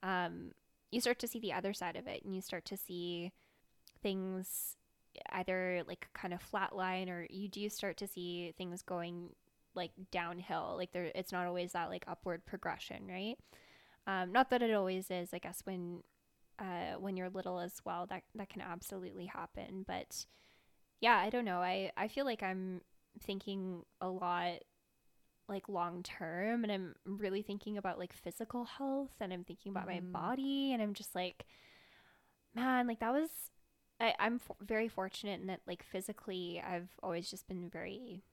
A: um you start to see the other side of it and you start to see things either like kind of flatline or you do start to see things going like downhill. Like there it's not always that like upward progression right? Um not that it always is i guess when uh when you're little as well that that can absolutely happen but yeah i don't know. I i feel like i'm thinking a lot like long term and i'm really thinking about like physical health and i'm thinking about my body and i'm just like man like that was I, i'm f- very fortunate in that like physically i've always just been very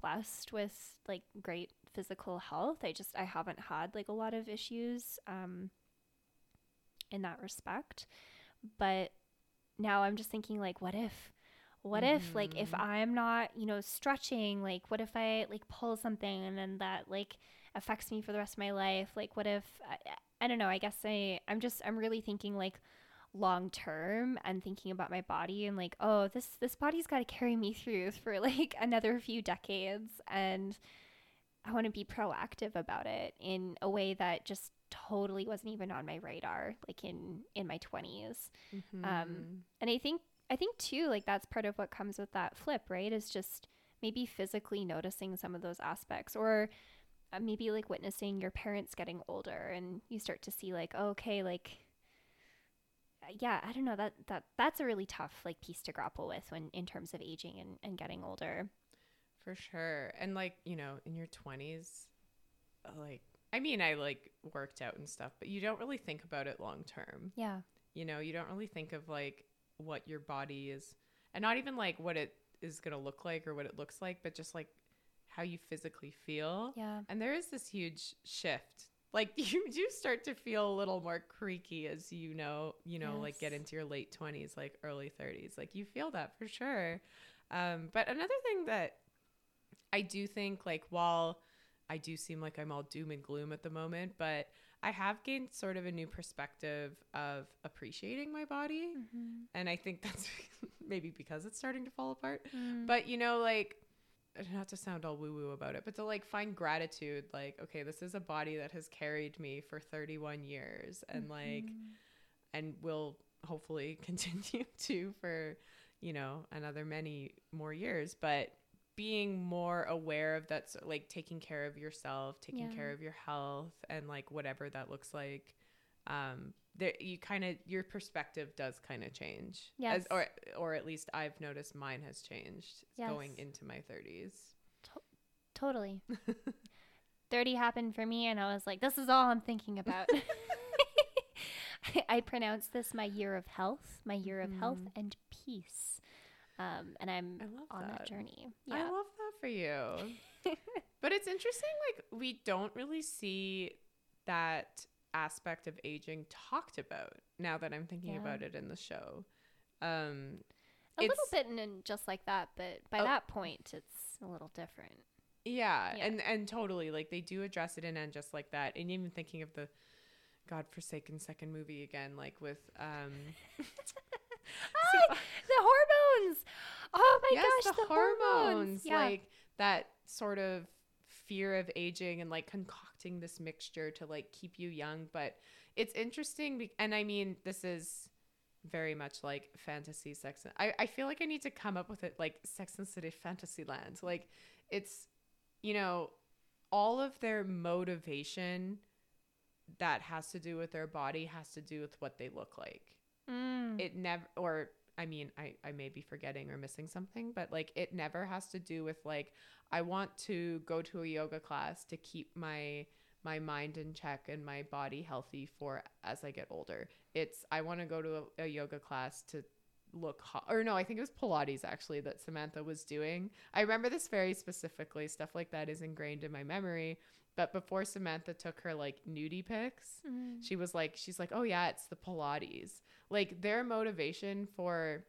A: blessed with like great physical health. I just i haven't had like a lot of issues um in that respect. But now i'm just thinking like what if what if like if i'm not you know stretching like what if i like pull something and then that like affects me for the rest of my life? Like what if i, I don't know i guess i i'm just i'm really thinking like long term and thinking about my body and like oh this this body's got to carry me through for like another few decades and i want to be proactive about it in a way that just totally wasn't even on my radar like in in my 20s um and i think i think too like that's part of what comes with that flip right is just maybe physically noticing some of those aspects or uh, maybe like witnessing your parents getting older and you start to see like oh, okay like uh, yeah i don't know that that that's a really tough like piece to grapple with when in terms of aging and, and getting older
B: For sure. And like, you know, in your 20s, like, I mean, I like worked out and stuff, but you don't really think about it long term.
A: yeah
B: You know, you don't really think of like what your body is, and not even like what it is going to look like or what it looks like, but just like how you physically feel.
A: yeah
B: And there is this huge shift. Like you do start to feel a little more creaky as you know, you know, like get into your late 20s, like early 30s. Like you feel that for sure. Um, but another thing that I do think, like, while I do seem like I'm all doom and gloom at the moment, but I have gained sort of a new perspective of appreciating my body. Mm-hmm. And I think that's maybe because it's starting to fall apart. Mm. But, you know, like, not have to sound all woo woo about it, but to like find gratitude, like, okay, this is a body that has carried me for 31 years and mm-hmm. like, and will hopefully continue to for, you know, another many more years. But being more aware of that, so, like taking care of yourself, taking
A: Yeah.
B: care of your health, and like whatever that looks like. Um, there you kind of your perspective does kind of change.
A: Yes.
B: As, or or at least I've noticed mine has changed going into my 30s.
A: Totally. 30 happened for me, and I was like, this is all I'm thinking about. I, I pronounce this my year of health, my year of health and peace. Um, and I'm on that,
B: that.
A: journey.
B: I love that for you. but it's interesting, like, we don't really see that aspect of aging talked about now that I'm thinking
A: Yeah.
B: about it in the show. Um,
A: a little bit in, in just like that, but by
B: Oh.
A: that point, it's a little different.
B: Yeah,
A: Yeah.
B: and and totally like they do address it in and just like that. And even thinking of the godforsaken second movie again, like with um
A: Hi, the hormones. Oh my
B: yes,
A: gosh,
B: the, hormones,
A: Yeah.
B: like that sort of fear of aging and like concocting this mixture to like keep you young. But it's interesting, be- and I mean this is very much like fantasy sex. and- I I feel like I need to come up with it like Sex and City Fantasyland. Like it's you know all of their motivation that has to do with their body has to do with what they look like
A: Mm,
B: it never or I mean, I, I may be forgetting or missing something, but like it never has to do with like I want to go to a yoga class to keep my my mind in check and my body healthy for as I get older. It's I want to go to a, a yoga class to look hot or no, I think it was Pilates actually that Samantha was doing. I remember this very specifically. Stuff like that is ingrained in my memory. But before Samantha took her like nudie pics, she was like, she's like, oh yeah, it's the Pilates. Like their motivation for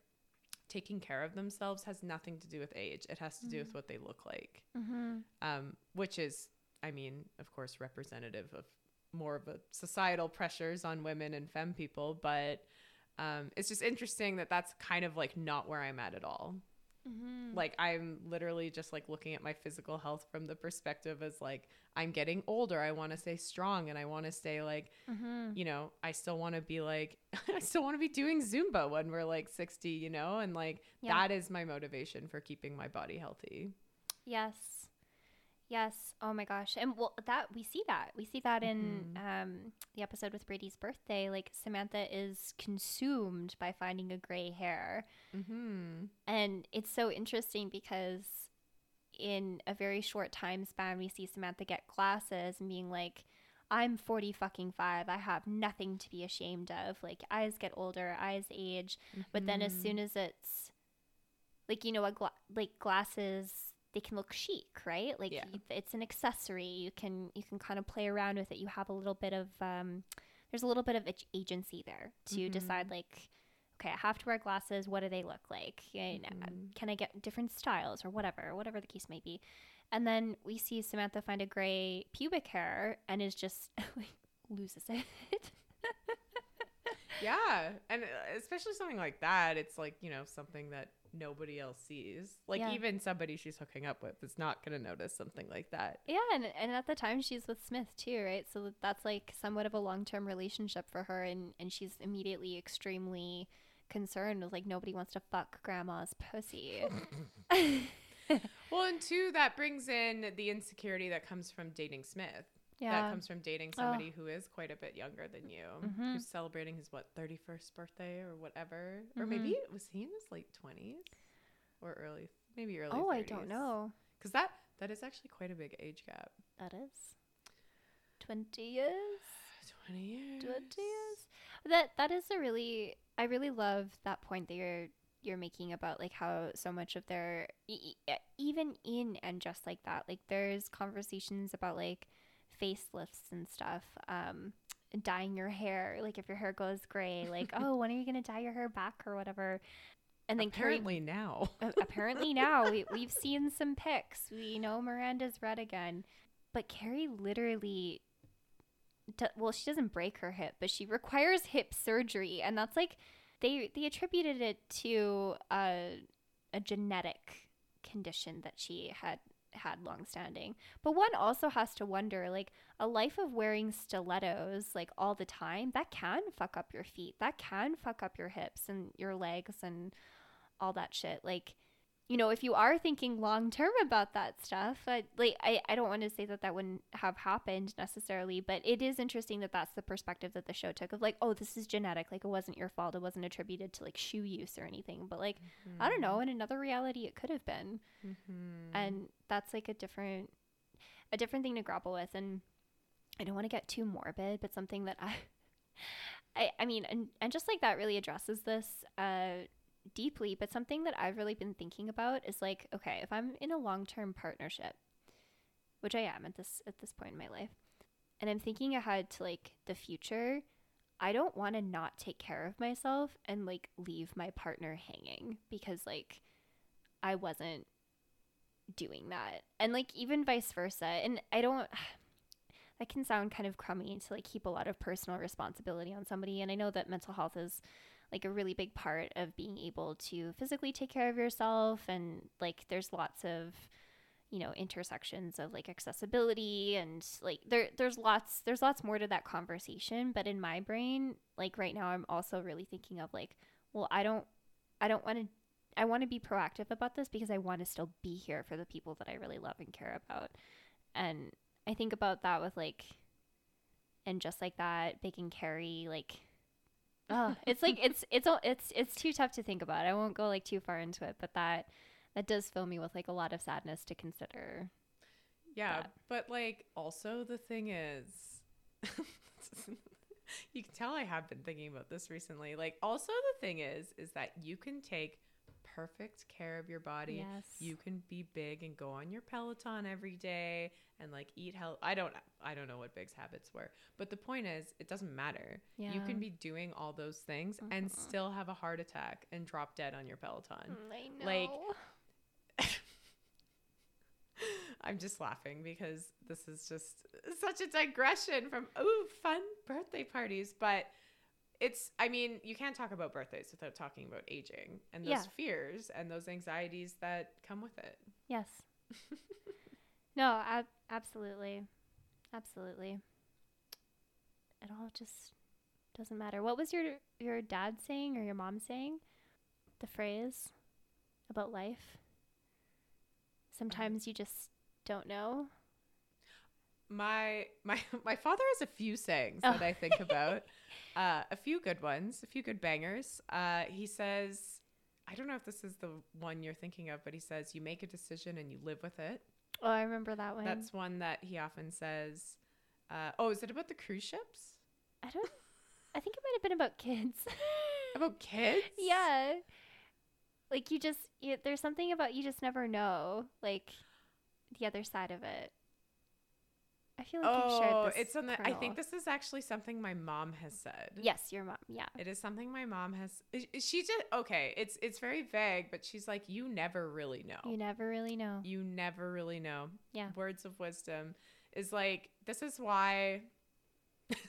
B: taking care of themselves has nothing to do with age. It has to do with what they look like. Um, which is, I mean, of course, representative of more of a societal pressures on women and femme people, but um, it's just interesting that that's kind of like not where I'm at at all. Mm-hmm. Like I'm literally just like looking at my physical health from the perspective as like I'm getting older. I want to stay strong and I want to stay like, mm-hmm. you know, I still want to be like, I still want to be doing Zumba when we're like 60, you know, and like
A: Yeah.
B: that is my motivation for keeping my body healthy.
A: Yes. Yes. Oh my gosh. And well, that we see that. We see that in um, the episode with Brady's birthday. Like Samantha is consumed by finding a gray hair.
B: Mm-hmm.
A: And it's so interesting because in a very short time span, we see Samantha get glasses and being like, I'm 40 fucking five. I have nothing to be ashamed of. Like, eyes get older, eyes age. But then as soon as it's like, you know, a gla- like glasses, they can look chic, right? Like
B: Yeah.
A: it's an accessory. You can you can kind of play around with it. You have a little bit of um, there's a little bit of agency there to decide like okay, I have to wear glasses. What do they look like? You know, Can I get different styles or whatever, whatever the case may be? And then we see Samantha find a gray pubic hair and is just like loses it.
B: Yeah, and uh, especially something like that, it's like you know something that nobody else sees. Like
A: Yeah.
B: even somebody she's hooking up with is not gonna notice something like that.
A: yeah, and, and at the time she's with Smith too, right? So that's like somewhat of a long term relationship for her, and and she's immediately extremely concerned with like nobody wants to fuck grandma's pussy.
B: Well, and two, that brings in the insecurity that comes from dating Smith. That comes from dating oh. somebody who is quite a bit younger than you, mm-hmm. who's celebrating his what thirty first birthday or whatever, or mm-hmm. maybe it was he in his late twenties or early, maybe early.
A: oh, I don't know.
B: because that that is actually quite a big age gap.
A: That is twenty years.
B: Twenty years.
A: 20 years that that is a really i really love that point that you're you're making about like how so much of their e- e- even in and just like that like there's conversations about like facelifts and stuff um dyeing your hair like if your hair goes gray like oh when are you gonna dye your hair back? or whatever. And then Carrie-
B: Apparently now.
A: apparently now. We, we've seen some pics. We know Miranda's red again, but Carrie literally, well, she doesn't break her hip, but she requires hip surgery, and that's like they they attributed it to a a genetic condition that she had had longstanding. But one also has to wonder like a life of wearing stilettos like all the time, that can fuck up your feet. That can fuck up your hips and your legs and all that shit. Like, you know, if you are thinking long term about that stuff, I, like I, I don't want to say that that wouldn't have happened necessarily, but it is interesting that that's the perspective that the show took of like, oh, this is genetic. Like, it wasn't your fault. It wasn't attributed to like shoe use or anything. But like, I don't know. In another reality, it could have been, and that's like a different, a different thing to grapple with. And I don't want to get too morbid, but something that I, I, I mean, and and just like that really addresses this. Uh, deeply, but something that I've really been thinking about is like, okay, if I'm in a long-term partnership, which I am at this at this point in my life, and I'm thinking ahead to like the future, I don't want to not take care of myself and like leave my partner hanging because like I wasn't doing that. And like even vice versa. And I don't that can sound kind of crummy to like keep a lot of personal responsibility on somebody and I know that mental health is like a really big part of being able to physically take care of yourself and like there's lots of you know intersections of like accessibility and like there there's lots there's lots more to that conversation but in my brain like right now I'm also really thinking of like well I don't I don't want to I want to be proactive about this because I want to still be here for the people that I really love and care about. And I think about that with like and just like that and Carrie like oh, it's like it's it's all it's it's too tough to think about. I won't go like too far into it, but that that does fill me with like a lot of sadness to consider.
B: Yeah,
A: that.
B: but like also the thing is you can tell I have been thinking about this recently. Like also the thing is is that you can take perfect care of your body.
A: Yes.
B: You can be Big and go on your Peloton every day and like eat health. I don't I don't know what Big's habits were. But the point is it doesn't matter.
A: Yeah.
B: You can be doing all those things and still have a heart attack and drop dead on your Peloton.
A: Mm, I know.
B: Like, I'm just laughing because this is just such a digression from ooh fun birthday parties, but it's I mean, you can't talk about birthdays without talking about aging and those
A: Yeah.
B: fears and those anxieties that come with it.
A: yes. no, ab- absolutely, absolutely. It all just doesn't matter. What was your your dad saying or your mom saying? The phrase about life. Sometimes you just don't know.
B: My my my father has a few sayings
A: Oh.
B: that I think oh. about. uh, a few good ones, a few good bangers. Uh, he says, I don't know if this is the one you're thinking of, but he says, "You make a decision and you live with it."
A: Oh, I remember that one.
B: That's one that he often says. Uh, oh, is it about the cruise ships?
A: I don't. I think it might have been about kids.
B: About kids?
A: yeah. Like you just, you, there's something about you just never know, like the other side of it. I feel like you've shared
B: Oh,
A: this.
B: it's something. I think this is actually something my mom has said.
A: Yes, your mom. Yeah.
B: It is something my mom has. She just okay. It's it's very vague, but she's like, you never really know.
A: You never really know.
B: You never really know.
A: Yeah.
B: Words of wisdom is like this is why. this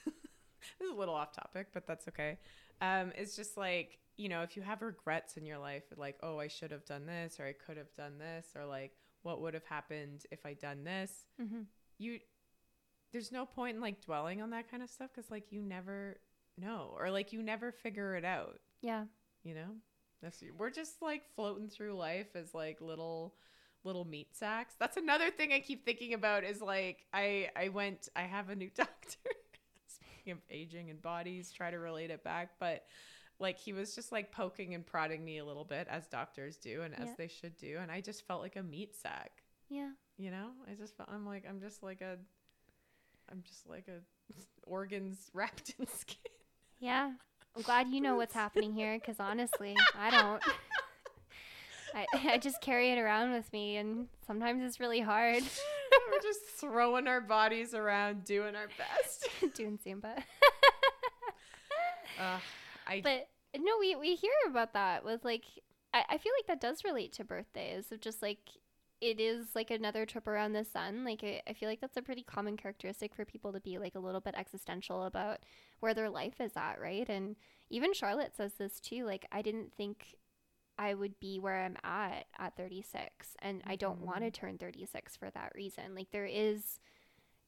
B: is a little off topic, but that's okay. Um, it's just like you know, if you have regrets in your life, like oh, I should have done this, or I could have done this, or like what would have happened if I done this.
A: hmm
B: You, there's no point in like dwelling on that kind of stuff because like you never know, or like you never figure it out.
A: Yeah.
B: You know, that's we're just like floating through life as like little little meat sacks. That's another thing I keep thinking about is like I I went I have a new doctor. Speaking of aging and bodies, try to relate it back, but like he was just like poking and prodding me a little bit as doctors do and as
A: Yeah.
B: they should do, and I just felt like a meat sack.
A: Yeah.
B: You know, I just felt I'm like I'm just like a I'm just like a organs wrapped in skin.
A: Yeah. I'm glad you know what's happening here because honestly, I don't. I, I just carry it around with me, and sometimes it's really hard
B: We're just throwing our bodies around, doing our best.
A: doing Zumba.
B: Uh, I
A: but no, we we hear about that with like I, I feel like that does relate to birthdays of just like it is like another trip around the sun. Like I, I feel like that's a pretty common characteristic for people to be like a little bit existential about where their life is at, right? And even Charlotte says this too. Like I didn't think I would be where I'm at at 36, and I don't want to mm-hmm. turn 36 for that reason. Like there is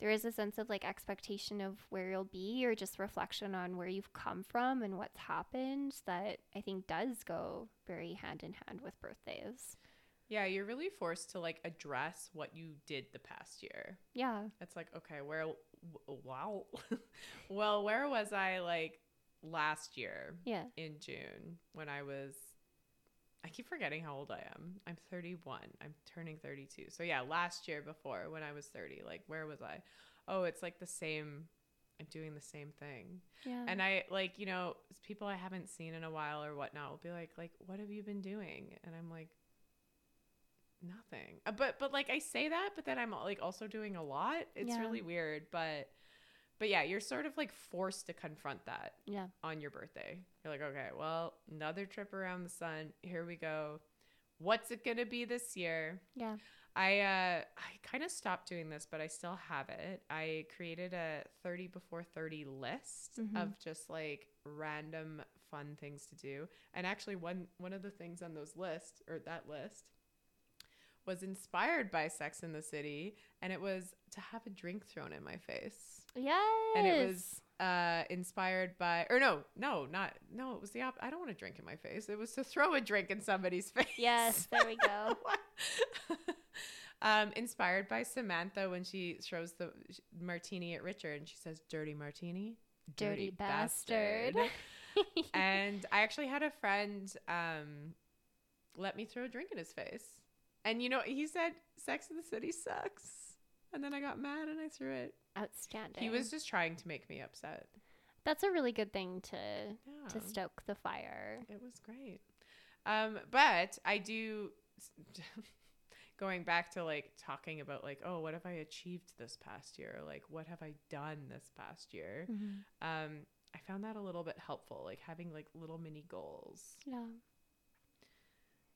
A: there is a sense of like expectation of where you'll be or just reflection on where you've come from and what's happened that I think does go very hand in hand with birthdays.
B: Yeah, you're really forced to like address what you did the past year.
A: Yeah.
B: It's like, okay, where w- wow. well, where was I like last year
A: Yeah.
B: in June when I was I keep forgetting how old I am. I'm 31. I'm turning 32. So yeah, last year before when I was 30, like where was I? Oh, it's like the same I'm doing the same thing.
A: Yeah.
B: And I like, you know, people I haven't seen in a while or whatnot will be like, like, what have you been doing? And I'm like, nothing. Uh, But but like I say that, but then I'm like also doing a lot. It's
A: Yeah.
B: really weird, but but yeah, you're sort of like forced to confront that
A: yeah.
B: on your birthday. You're like, okay, well, another trip around the sun. Here we go. What's it gonna be this year?
A: Yeah.
B: I uh I kind of stopped doing this, but I still have it. I created a 30 before 30 list
A: Mhm.
B: of just like random fun things to do. And actually one one of the things on those lists or that list was inspired by Sex in the City and it was to have a drink thrown in my face.
A: Yes.
B: And it was uh inspired by or no, no, not no, it was the op I don't want to drink in my face. It was to throw a drink in somebody's face.
A: Yes, there we go.
B: um, inspired by Samantha when she throws the martini at Richard and she says, "Dirty martini,
A: Dirty bastard."
B: and I actually had a friend um, let me throw a drink in his face. And you know, he said Sex in the City sucks. And then I got mad and I threw it.
A: Outstanding.
B: He was just trying to make me upset.
A: That's a really good thing to to stoke the fire.
B: It was great. Um, but I do going back to like talking about like, oh, what have I achieved this past year? Like what have I done this past year? Um, I found that a little bit helpful, like having like little mini goals.
A: Yeah.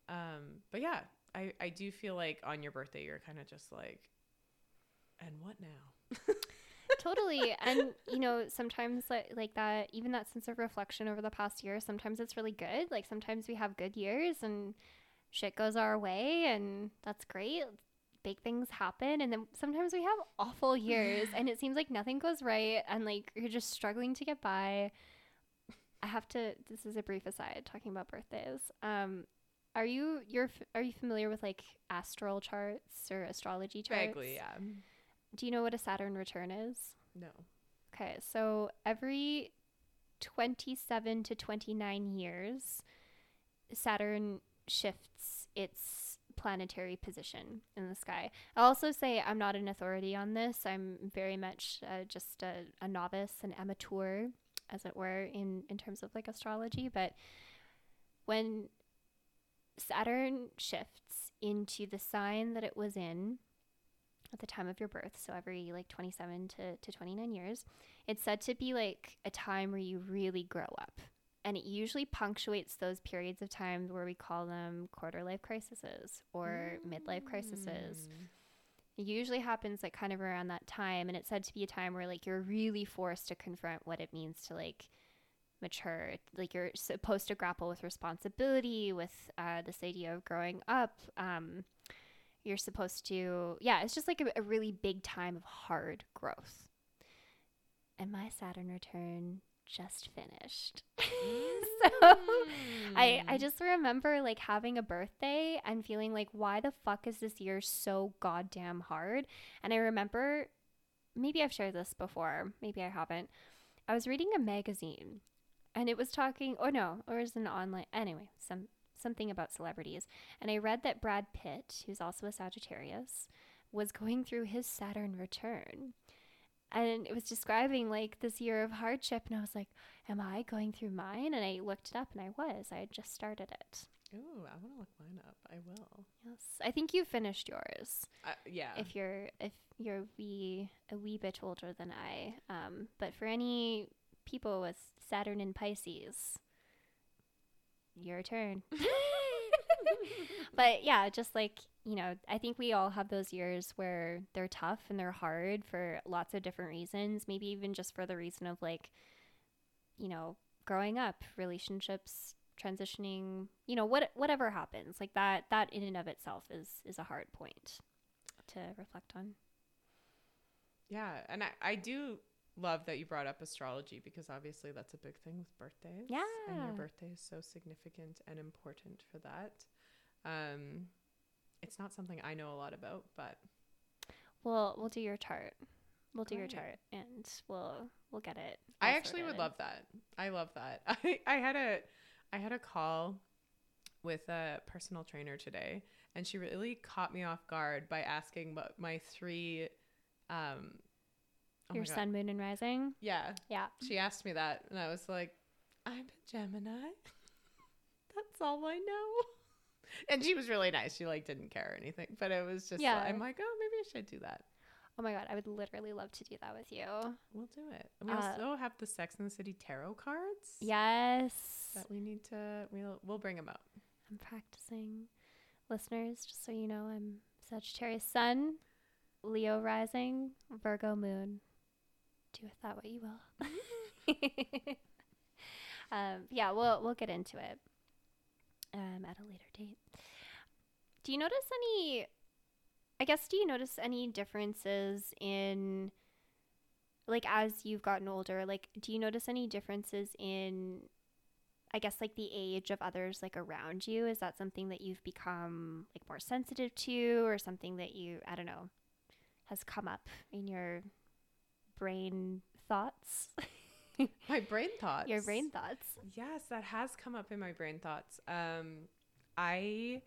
B: Um, but yeah, I, I do feel like on your birthday you're kind of just like, and what now?
A: totally. And you know sometimes like, like that even that sense of reflection over the past year sometimes it's really good. Like sometimes we have good years and shit goes our way and that's great. Big things happen. And then sometimes we have awful years and it seems like nothing goes right and like you're just struggling to get by. I have to this is a brief aside talking about birthdays. Um are you you're are you familiar with like astral charts or astrology charts
B: Vaguely, yeah.
A: do you know what a saturn return is
B: No.
A: Okay, so every 27 to 29 years, Saturn shifts its planetary position in the sky. I'll also say I'm not an authority on this. I'm very much uh, just a, a novice, an amateur, as it were, in, in terms of like astrology. But when Saturn shifts into the sign that it was in, at the time of your birth, so every like 27 to, to 29 years, it's said to be like a time where you really grow up. And it usually punctuates those periods of time where we call them quarter life crises or midlife crises. Mm. It usually happens like kind of around that time. And it's said to be a time where like you're really forced to confront what it means to like mature. Like you're supposed to grapple with responsibility, with uh, this idea of growing up. Um, you're supposed to yeah it's just like a, a really big time of hard growth and my saturn return just finished so i i just remember like having a birthday and feeling like why the fuck is this year so goddamn hard and i remember maybe i've shared this before maybe i haven't i was reading a magazine and it was talking or no or it was an online anyway some something about celebrities and i read that brad pitt who's also a sagittarius was going through his saturn return and it was describing like this year of hardship and i was like am i going through mine and i looked it up and i was i had just started it
B: Ooh, I want to look mine up. I will.
A: yes i think you finished yours
B: Uh, yeah.
A: if you're if you're wee a wee bit older than I. Um, but for any people with Saturn in Pisces, your turn. but yeah, just like you know, I think we all have those years where they're tough and they're hard for lots of different reasons. Maybe even just for the reason of like, you know, growing up, relationships, transitioning. You know, what whatever happens, like that. That in and of itself is is a hard point to reflect on.
B: Yeah, and I, I do love that you brought up astrology because obviously that's a big thing with birthdays. Yeah. And your birthday is so significant and important for that. Um, it's not something I know a lot about, but
A: We'll we'll do your chart. We'll do your chart and we'll we'll get it.
B: I actually would love that. I love that. I, I had a I had a call with a personal trainer today and she really caught me off guard by asking what my three um oh
A: your sun, moon, and rising.
B: Yeah.
A: Yeah.
B: She asked me that, and I was like, I'm a Gemini. That's all I know. And she was really nice. She like didn't care or anything, but it was just
A: Yeah.
B: I'm like, oh, maybe I should do that.
A: Oh my god, I would literally love to do that with you.
B: We'll do it. And we
A: Uh,
B: also have the Sex and the City tarot cards.
A: Yes.
B: That we need to. We'll we'll bring them out.
A: I'm practicing. Listeners, just so you know, I'm Sagittarius Sun, Leo rising, Virgo moon. Do with that what you will. um, yeah, we'll we'll get into it um, at a later date. Do you notice any? I guess do you notice any differences in, like, as you've gotten older? Like, do you notice any differences in I guess like the age of others like around you is that something that you've become like more sensitive to or something that you I don't know has come up in your brain thoughts?
B: my brain thoughts.
A: Your brain thoughts.
B: Yes, that has come up in my brain thoughts. Um, I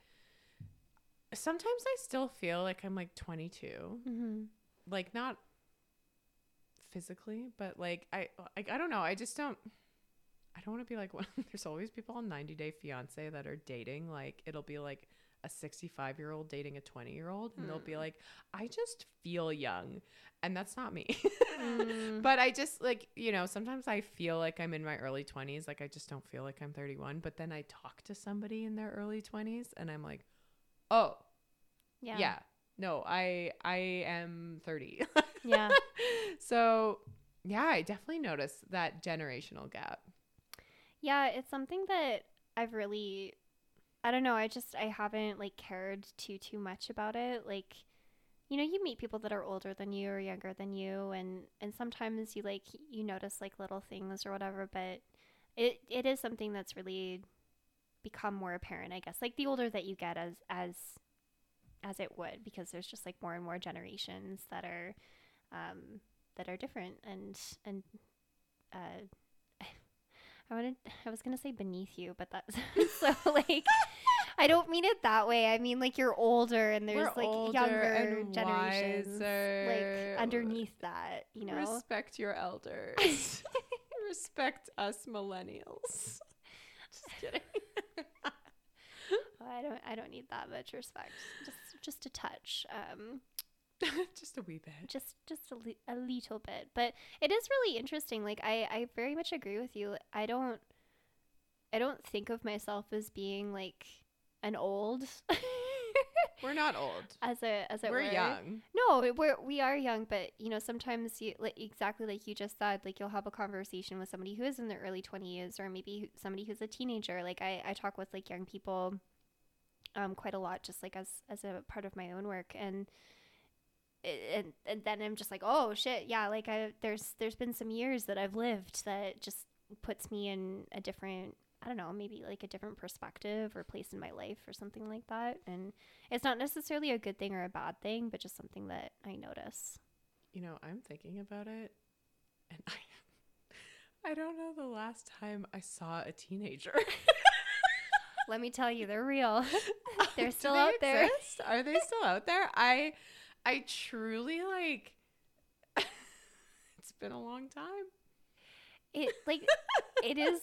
B: sometimes I still feel like I'm like 22,
A: Mm-hmm.
B: like not physically, but like I like I don't know. I just don't. I don't want to be like one. There's always people on 90 Day Fiance that are dating. Like it'll be like a 65 year old dating a 20 year old, and they'll be hmm. like, I just feel young, and that's not me. Hmm. but I just like you know sometimes I feel like I'm in my early 20s. Like I just don't feel like I'm 31. But then I talk to somebody in their early 20s, and I'm like, oh
A: Yeah.
B: yeah, no, I I am 30.
A: Yeah.
B: so yeah, I definitely notice that generational gap.
A: Yeah, it's something that I've really I don't know, I just I haven't like cared too too much about it. Like you know, you meet people that are older than you or younger than you and and sometimes you like you notice like little things or whatever, but it it is something that's really become more apparent, I guess. Like the older that you get as as as it would because there's just like more and more generations that are um that are different and and uh I wanted I was gonna say beneath you, but that's so like I don't mean it that way. I mean like you're older and there's
B: We're
A: like younger generations
B: wiser.
A: like underneath that, you know.
B: Respect your elders. Respect us millennials. Just kidding.
A: I don't I don't need that much respect. Just just a touch. Um
B: Just a wee bit.
A: just just a, li- a little bit but it is really interesting like i i very much agree with you i don't i don't think of myself as being like an old
B: We're not old.
A: as a as it
B: We're
A: were.
B: young.
A: no we're we are young but you know sometimes you like exactly like you just said like you'll have a conversation with somebody who is in their early 20s or maybe somebody who's a teenager like i i talk with like young people um quite a lot just like as as a part of my own work and and, and then I'm just like, oh shit, yeah, like I there's there's been some years that I've lived that just puts me in a different I don't know, maybe like a different perspective or place in my life or something like that. And it's not necessarily a good thing or a bad thing, but just something that I notice.
B: You know, I'm thinking about it and I I don't know the last time I saw a teenager.
A: Let me tell you, they're real. they're still
B: they
A: out there.
B: Are they still out there? I I truly like it's been a long time.
A: It like it is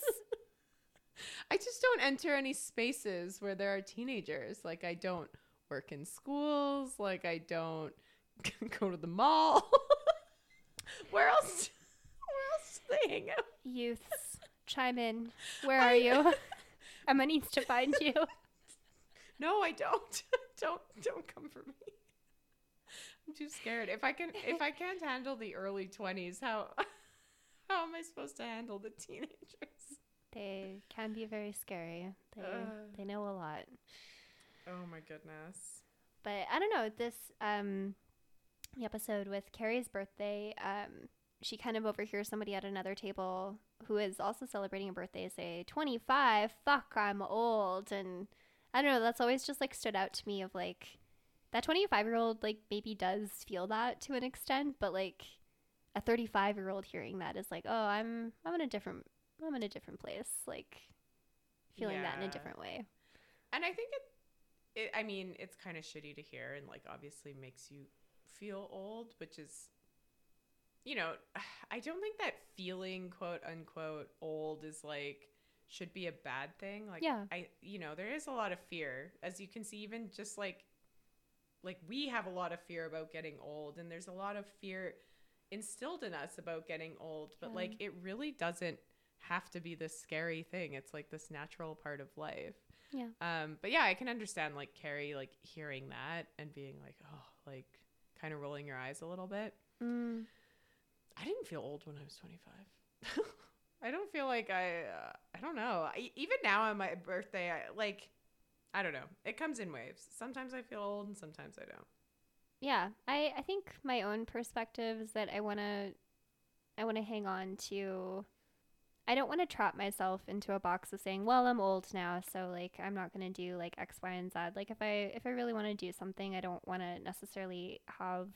B: I just don't enter any spaces where there are teenagers. Like I don't work in schools, like I don't go to the mall. where else where else do they hang out?
A: youths. Chime in. Where are you? Emma needs to find you.
B: No, I don't. don't don't come for me. Too scared. If I can if I can't handle the early 20s, how how am I supposed to handle the teenagers?
A: They can be very scary. They
B: Uh.
A: they know a lot.
B: Oh my goodness.
A: But I don't know, this um the episode with Carrie's birthday, um she kind of overhears somebody at another table who is also celebrating a birthday say 25 fuck i'm old and i don't know that's always just like stood out to me of like that 25 year old like maybe does feel that to an extent but like a 35 year old hearing that is like oh i'm i'm in a different i'm in a different place like feeling that in a different way
B: And I think it, it I mean, it's kind of shitty to hear and like obviously makes you feel old, which is you know, I don't think that feeling quote unquote old is like should be a bad thing. Like
A: Yeah.
B: I you know, there is a lot of fear as you can see even just like like we have a lot of fear about getting old and there's a lot of fear instilled in us about getting old, but
A: Yeah.
B: like it really doesn't have to be this scary thing. It's like this natural part of life.
A: yeah
B: Um, but yeah, I can understand like Carrie like hearing that and being like, oh, like kind of rolling your eyes a little bit.
A: mm.
B: I didn't feel old when I was 25. I don't feel like I, uh, I don't know. I, even now on my birthday, I like, I don't know. It comes in waves. Sometimes I feel old and sometimes I don't.
A: yeah i i think my own perspective is that i want to i want to hang on to i don't want to trap myself into a box of saying well i'm old now so like i'm not going to do like x y and z like if i if i really want to do something i don't want to necessarily have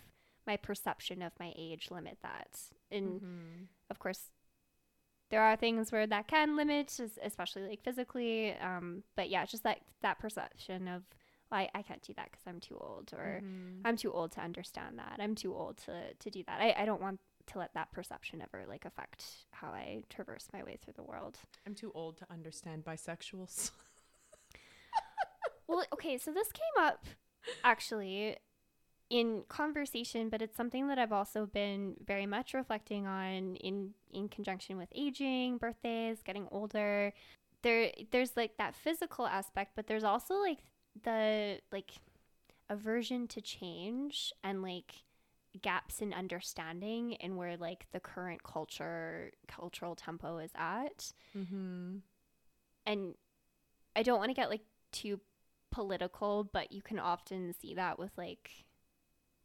A: my perception of my age limit that and
B: Mhm.
A: of course there are things where that can limit, especially like physically. Um, but yeah, just that that perception of well, I, I can't do that because I'm too old, or I'm too old to understand that. I'm too old to to do that. I, I don't want to let that perception ever like affect how I traverse my way through the world.
B: I'm too old to understand bisexuals.
A: Well, okay, so this came up actually in conversation, but it's something that I've also been very much reflecting on in in conjunction with aging, birthdays, getting older. There there's like that physical aspect, but there's also like the like aversion to change and like gaps in understanding and where like the current culture cultural tempo is at
B: mm-hmm.
A: and I don't want to get like too political, but you can often see that with like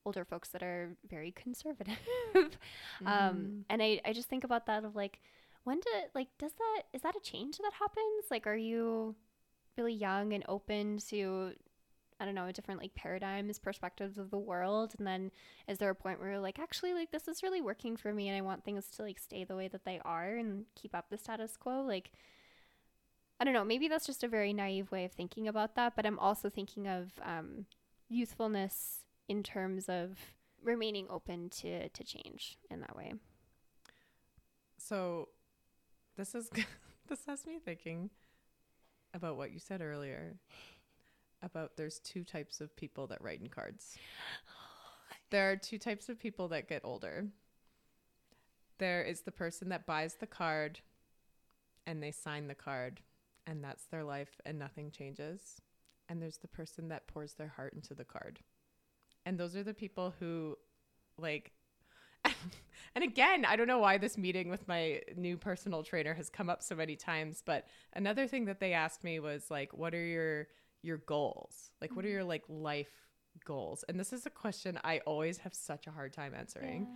A: older folks that are very conservative. Um, and I, I just think about that of like, when do like does that is that a change that happens? Like, are you really young and open to I don't know, different like paradigms, perspectives of the world, and then is there a point where you're like, actually, like this is really working for me, and I want things to like stay the way that they are and keep up the status quo, like. I don't know. Maybe that's just a very naive way of thinking about that, but I'm also thinking of um, youthfulness in terms of remaining open to to change in that way.
B: So this is this has me thinking about what you said earlier about there's two types of people that write in cards. There are two types of people that get older. There is the person that buys the card and they sign the card and that's their life and nothing changes. And there's the person that pours their heart into the card. And those are the people who like and again, I don't know why this meeting with my new personal trainer has come up so many times, but another thing that they asked me was like, what are your your goals? Like what are mm-hmm. your like life goals? And this is a question I always have such a hard time answering.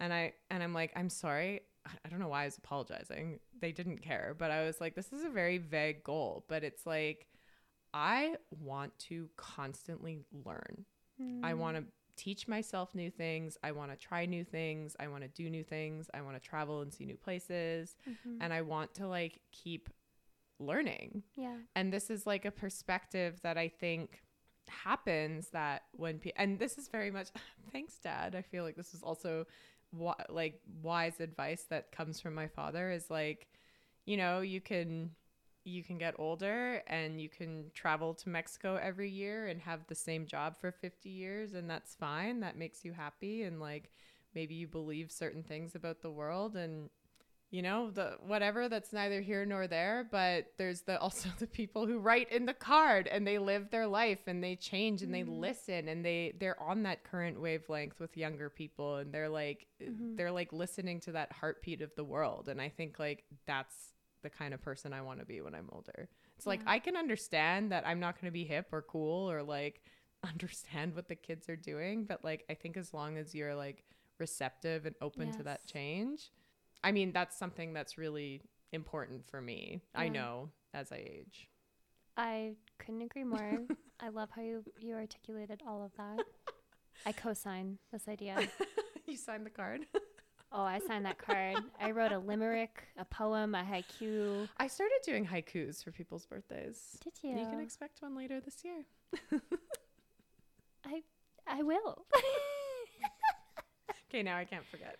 B: And I and I'm like, I'm sorry. I- I don't know why I was apologizing. They didn't care, but I was like, this is a very vague goal, but it's like I want to constantly learn. I mm. want to teach myself new things. I want to try new things. I want to do new things. I want to travel and see new places. Mm-hmm. And I want to like keep learning.
A: Yeah.
B: And this is like a perspective that I think happens that when people, and this is very much thanks dad. I feel like this is also wa- like wise advice that comes from my father is like you know, you can you can get older and you can travel to Mexico every year and have the same job for 50 years and that's fine. That makes you happy and like maybe you believe certain things about the world and you know the whatever that's neither here nor there but there's the also the people who write in the card and they live their life and they change and they mm-hmm. listen and they they're on that current wavelength with younger people and they're like mm-hmm. they're like listening to that heartbeat of the world. And i think like that's the kind of person i want to be when i'm older it's like i can understand that i'm not going to be hip or cool or like understand what the kids are doing but like i think as long as you're like receptive and open to that change I mean, that's something that's really important for me. I know as I age.
A: I couldn't agree more. I love how you, you articulated all of that. I co-sign this idea.
B: you signed the card.
A: Oh, I signed that card. I wrote a limerick, a poem, a haiku.
B: I started doing haikus for people's birthdays.
A: Did you?
B: You can expect one later this year.
A: I I will.
B: Okay, now I can't forget.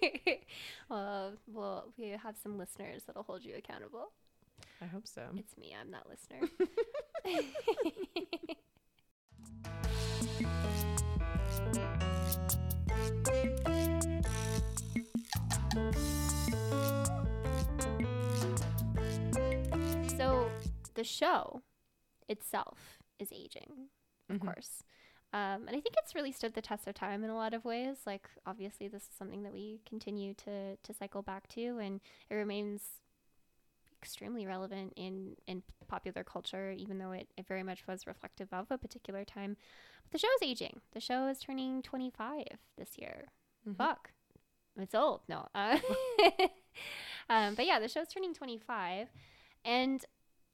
A: well, well, we have some listeners that'll hold you accountable.
B: I hope so.
A: It's me. I'm that listener. the show itself is aging, of course. Um, and I think it's really stood the test of time in a lot of ways. Like, obviously, this is something that we continue to, to cycle back to, and it remains extremely relevant in, in popular culture, even though it, it very much was reflective of a particular time. But the show is aging. The show is turning 25 this year. Fuck. It's old. No. Uh, um, but yeah, the show's turning 25. And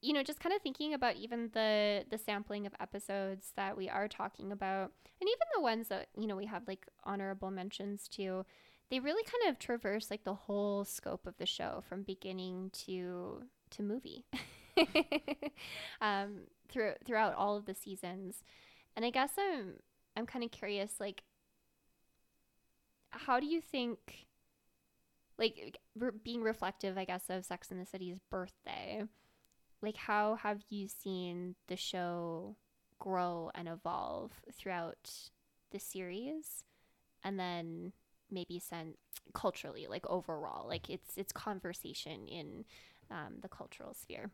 A: you know, just kind of thinking about even the the sampling of episodes that we are talking about, and even the ones that you know we have like honorable mentions to, they really kind of traverse like the whole scope of the show from beginning to to movie. Um through throughout all of the seasons. And i guess i'm i'm kind of curious like how do you think like re- being reflective i guess of sex in the city's birthday like how have you seen the show grow and evolve throughout the series and then maybe sent culturally like overall like it's it's conversation in um, the cultural sphere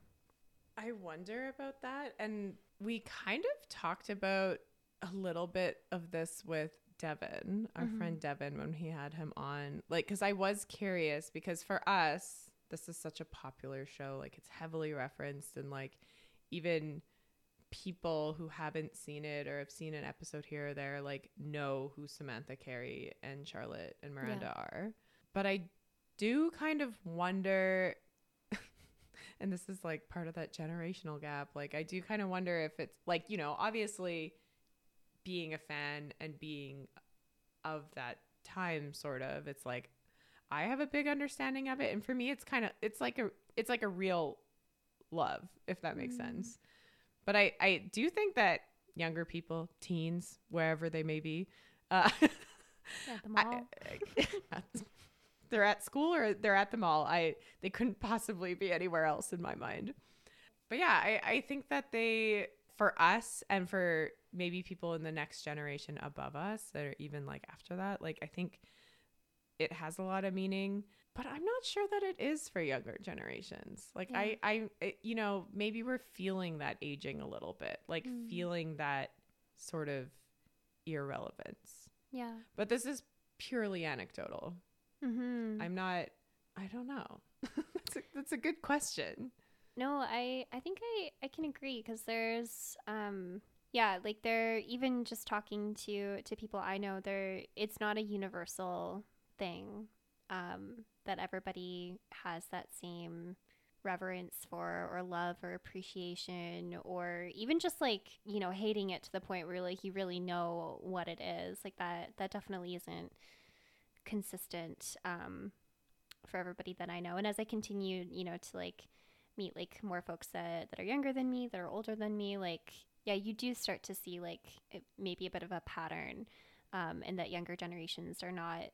B: I wonder about that. And we kind of talked about a little bit of this with Devin, our friend Devin, when he had him on. Like, because I was curious, because for us, this is such a popular show. Like, it's heavily referenced, and like, even people who haven't seen it or have seen an episode here or there, like, know who Samantha Carrie and Charlotte and Miranda are. But I do kind of wonder and this is like part of that generational gap like i do kind of wonder if it's like you know obviously being a fan and being of that time sort of it's like i have a big understanding of it and for me it's kind of it's like a it's like a real love if that makes sense but i i do think that younger people teens wherever they may be uh
A: yeah the mall
B: they're at school or they're at the mall. I they couldn't possibly be anywhere else in my mind. But yeah, I, I think that they for us and for maybe people in the next generation above us that are even like after that, like I think it has a lot of meaning. But I'm not sure that it is for younger generations. Like
A: Yeah.
B: I, I, it- you know, maybe we're feeling that aging a little bit, like feeling that sort of irrelevance.
A: yeah
B: But this is purely anecdotal.
A: mm-hmm.
B: I'm not. I don't know. that's a, that's a good question.
A: No, I I think I I can agree because there's um yeah like they're even just talking to to people I know there it's not a universal thing um that everybody has that same reverence for or love or appreciation or even just like you know hating it to the point where like you really know what it is. Like that that definitely isn't consistent um for everybody that I know. And as I continue you know to like meet like more folks that, that are younger than me that are older than me like yeah you do start to see like maybe a bit of a pattern um, and that younger generations are not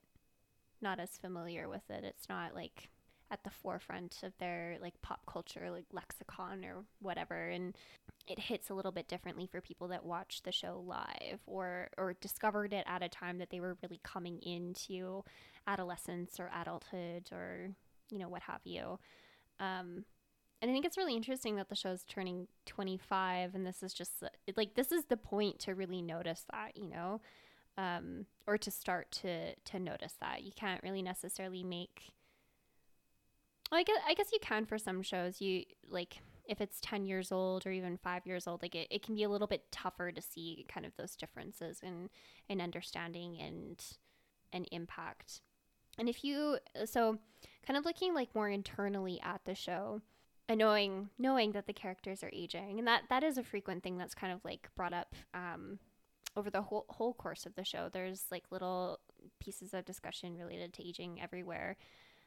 A: not as familiar with it. It's not like at the forefront of their like pop culture like lexicon or whatever. And it hits a little bit differently for people that watch the show live or or discovered it at a time that they were really coming into adolescence or adulthood or you know what have you. Um and I think it's really interesting that the show's turning 25 and this is just like this is the point to really notice that, you know, um, or to start to to notice that. You can't really necessarily make well, I guess I guess you can for some shows. You like if it's 10 years old or even 5 years old, like it, it can be a little bit tougher to see kind of those differences in in understanding and an impact. And if you so kind of looking like more internally at the show, and knowing knowing that the characters are aging and that that is a frequent thing that's kind of like brought up um, over the whole whole course of the show there's like little pieces of discussion related to aging everywhere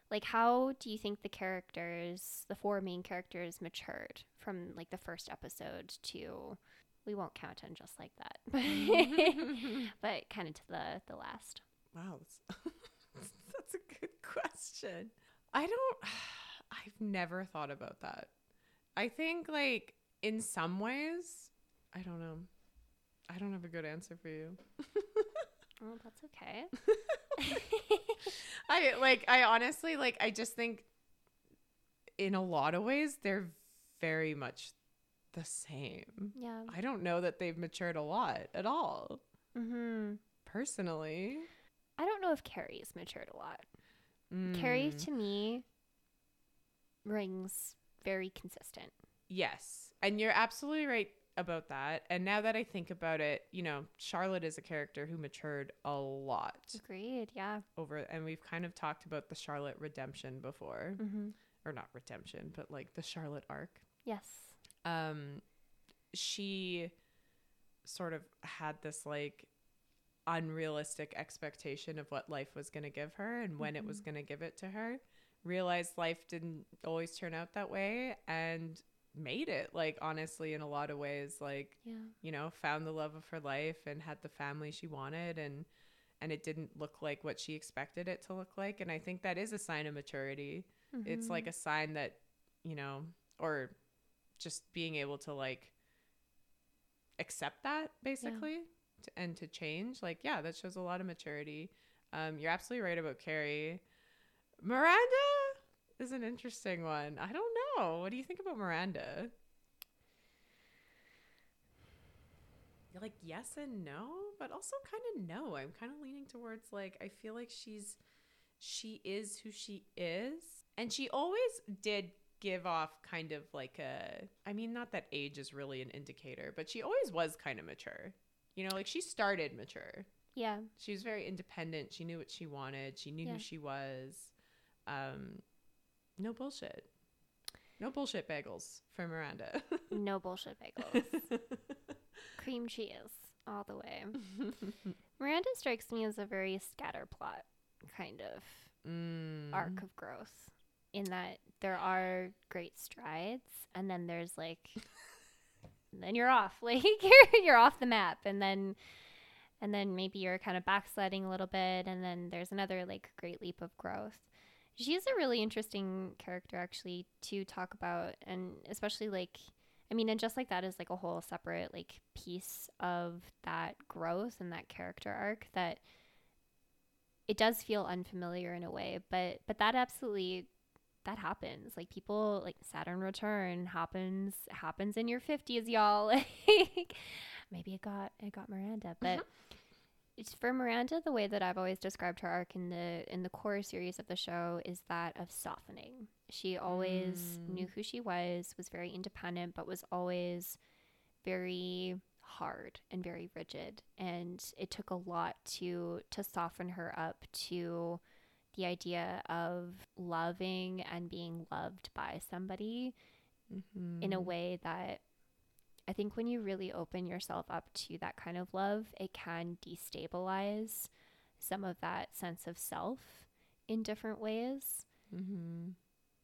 A: like how do you think the characters the four main characters matured from like the first episode to we won't count on just like that but kind of to the the last
B: Wow, that's, that's a good question. I don't. I've never thought about that. I think like in some ways, I don't know. I don't have a good answer for you.
A: oh that's okay
B: I like I honestly like I just think in a lot of ways they're very much the same.
A: yeah
B: I don't know that they've matured a lot at all.
A: mm-hmm
B: Personally.
A: I don't know if Carrie's matured a lot. Carrie
B: Mm,
A: to me rings very consistent.
B: Yes. And you're absolutely right about that. And now that I think about it, you know, Charlotte is a character who matured a lot
A: Agreed. Yeah.
B: over and we've kind of talked about the Charlotte redemption before.
A: Mm-hmm.
B: Or not redemption, but like the Charlotte arc.
A: Yes.
B: um she sort of had this like unrealistic expectation of what life was going to give her and when it was going to give it to her. Realized life didn't always turn out that way and made it like honestly in a lot of ways like
A: Yeah.
B: you know found the love of her life and had the family she wanted and and it didn't look like what she expected it to look like. And i think that is a sign of maturity. It's like a sign that you know or just being able to like accept that basically to, and to change like yeah that shows a lot of maturity. Um you're absolutely right about carrie. Miranda is an interesting one. I don't know what do you think about miranda? You're like yes and no but also kind of no. I'm kind of leaning towards like i feel like she's she is who she is. And she always did give off kind of like a i mean not that age is really an indicator but she always was kind of mature. You know like she started mature.
A: Yeah.
B: she was very independent. She knew what she wanted. She knew
A: Yeah.
B: who she was. Um no bullshit no bullshit bagels for miranda
A: No bullshit bagels. Cream cheese all the way. Miranda strikes me as a very scatterplot kind of
B: mm.
A: arc of growth in that there are great strides and then there's like then you're off like you're you're off the map and then and then maybe you're kind of backsliding a little bit and then there's another like great leap of growth she's a really interesting character actually to talk about and especially like i mean and just like that is like a whole separate like piece of that growth and that character arc that it does feel unfamiliar in a way but but that absolutely that happens. Like people like saturn return happens happens in your 50s y'all. Like maybe it got it got miranda but it's for miranda the way that i've always described her arc in the in the core series of the show is that of softening. She always knew mm. who she was was very independent but was always very hard and very rigid. And it took a lot to to soften her up to the idea of loving and being loved by somebody in a mm-hmm. way that I think when you really open yourself up to that kind of love, it can destabilize some of that sense of self in different ways.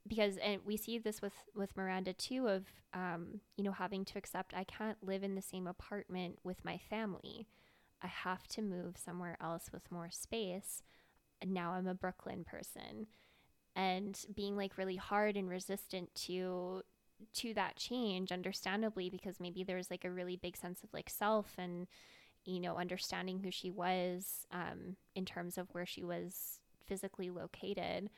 A: Because, and we see this with with Miranda too, of um, you know having to accept I can't live in the same apartment with my family. I have to move somewhere else with more space. And now I'm a Brooklyn person, and being like really hard and resistant to to that change understandably because maybe there's like a really big sense of like self and you know understanding who she was um, in terms of where she was physically located.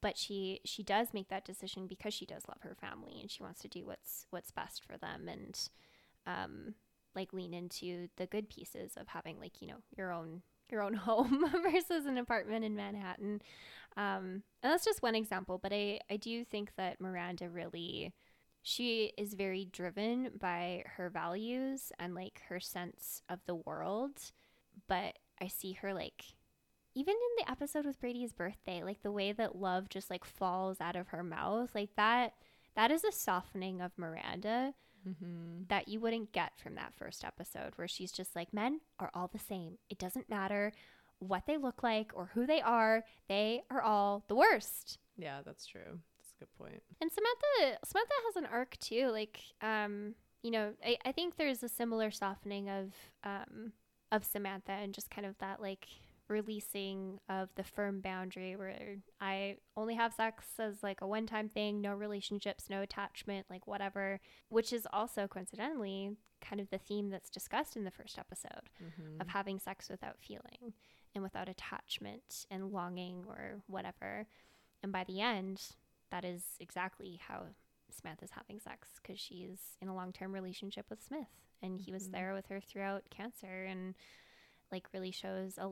A: But she she does make that decision because she does love her family and she wants to do what's what's best for them and um like lean into the good pieces of having like you know your own your own home versus an apartment in Manhattan. Um and that's just one example but I I do think that Miranda really she is very driven by her values and like her sense of the world but i see her like even in the episode with brady's birthday like the way that love just like falls out of her mouth like that that is a softening of miranda mm-hmm. that you wouldn't get from that first episode where she's just like men are all the same. It doesn't matter what they look like or who they are. They are all the worst.
B: Yeah that's true good point
A: and Samantha Samantha has an arc too. Like, um, you know, I, I think there's a similar softening of um of Samantha and just kind of that like releasing of the firm boundary where I only have sex as like a one time thing, no relationships, no attachment, like whatever, which is also coincidentally kind of the theme that's discussed in the first episode of having sex without feeling and without attachment and longing or whatever. And by the end, that is exactly how Samantha's having sex because she's in a long term relationship with Smith. And he was mm-hmm. there with her throughout cancer and like really shows a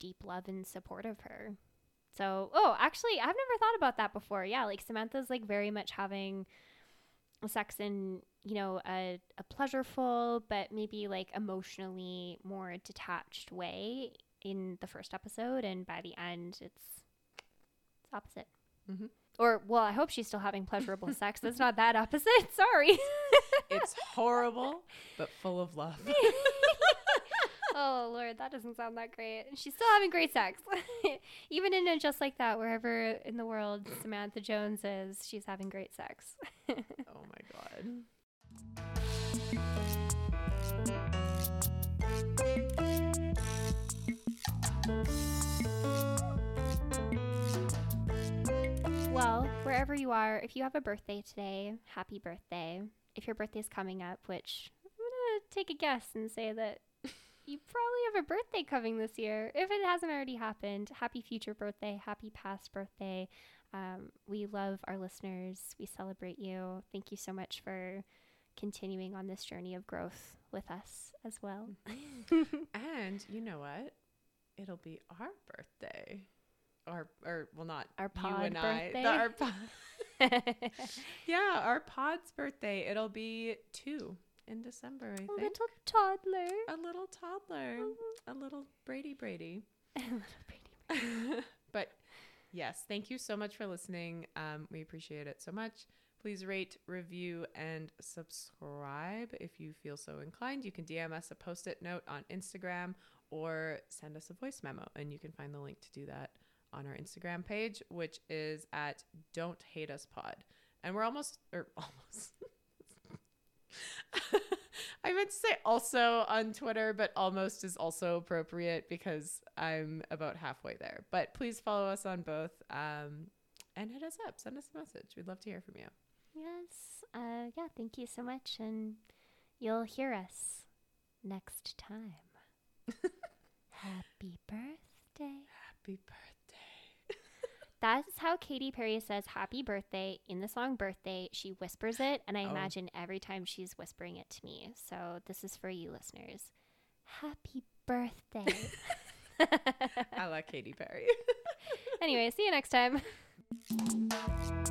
A: deep love and support of her. So, oh, actually, I've never thought about that before. Yeah, like Samantha's like very much having sex in, you know, a, a pleasureful, but maybe like emotionally more detached way in the first episode. And by the end, it's, it's opposite. Mm-hmm. Or, well, I hope she's still having pleasurable sex. That's not that opposite. Sorry.
B: it's horrible but full of love
A: oh Lord, that doesn't sound that great. She's still having great sex, even in a just like that, wherever in the world Samantha Jones is, she's having great sex.
B: oh my god.
A: Well, wherever you are, if you have a birthday today, happy birthday. If your birthday's coming up, which I'm gonna take a guess and say that you probably have a birthday coming this year. If it hasn't already happened, happy future birthday, happy past birthday. Um, we love our listeners. We celebrate you. Thank you so much for continuing on this journey of growth with us as well.
B: And you know what? It'll be our birthday. Our or well not
A: Our
B: you
A: pod
B: and I. the- our pod. yeah, our pod's birthday. It'll be two in December, I
A: a
B: think.
A: A little toddler.
B: a little toddler. A little Brady Brady.
A: A little pretty.
B: but yes, thank you so much for listening. Um, we appreciate it so much. Please rate, review, and subscribe if you feel so inclined. You can DM us a post it note on Instagram or send us a voice memo. And you can find the link to do that on our Instagram page, which is at Don't Hate Us Pod. And we're almost, or almost. I meant to say also on Twitter, but almost is also appropriate because I'm about halfway there. But please follow us on both um, and hit us up. Send us a message. We'd love to hear from you.
A: Yes. Uh, yeah, thank you so much. And you'll hear us next time. Happy birthday.
B: Happy birthday.
A: That's how Katy Perry says happy birthday in the song Birthday. She whispers it, and I
B: Oh.
A: imagine every time she's whispering it to me. So this is for you listeners. Happy birthday.
B: I like Katy Perry.
A: anyway, see you next time.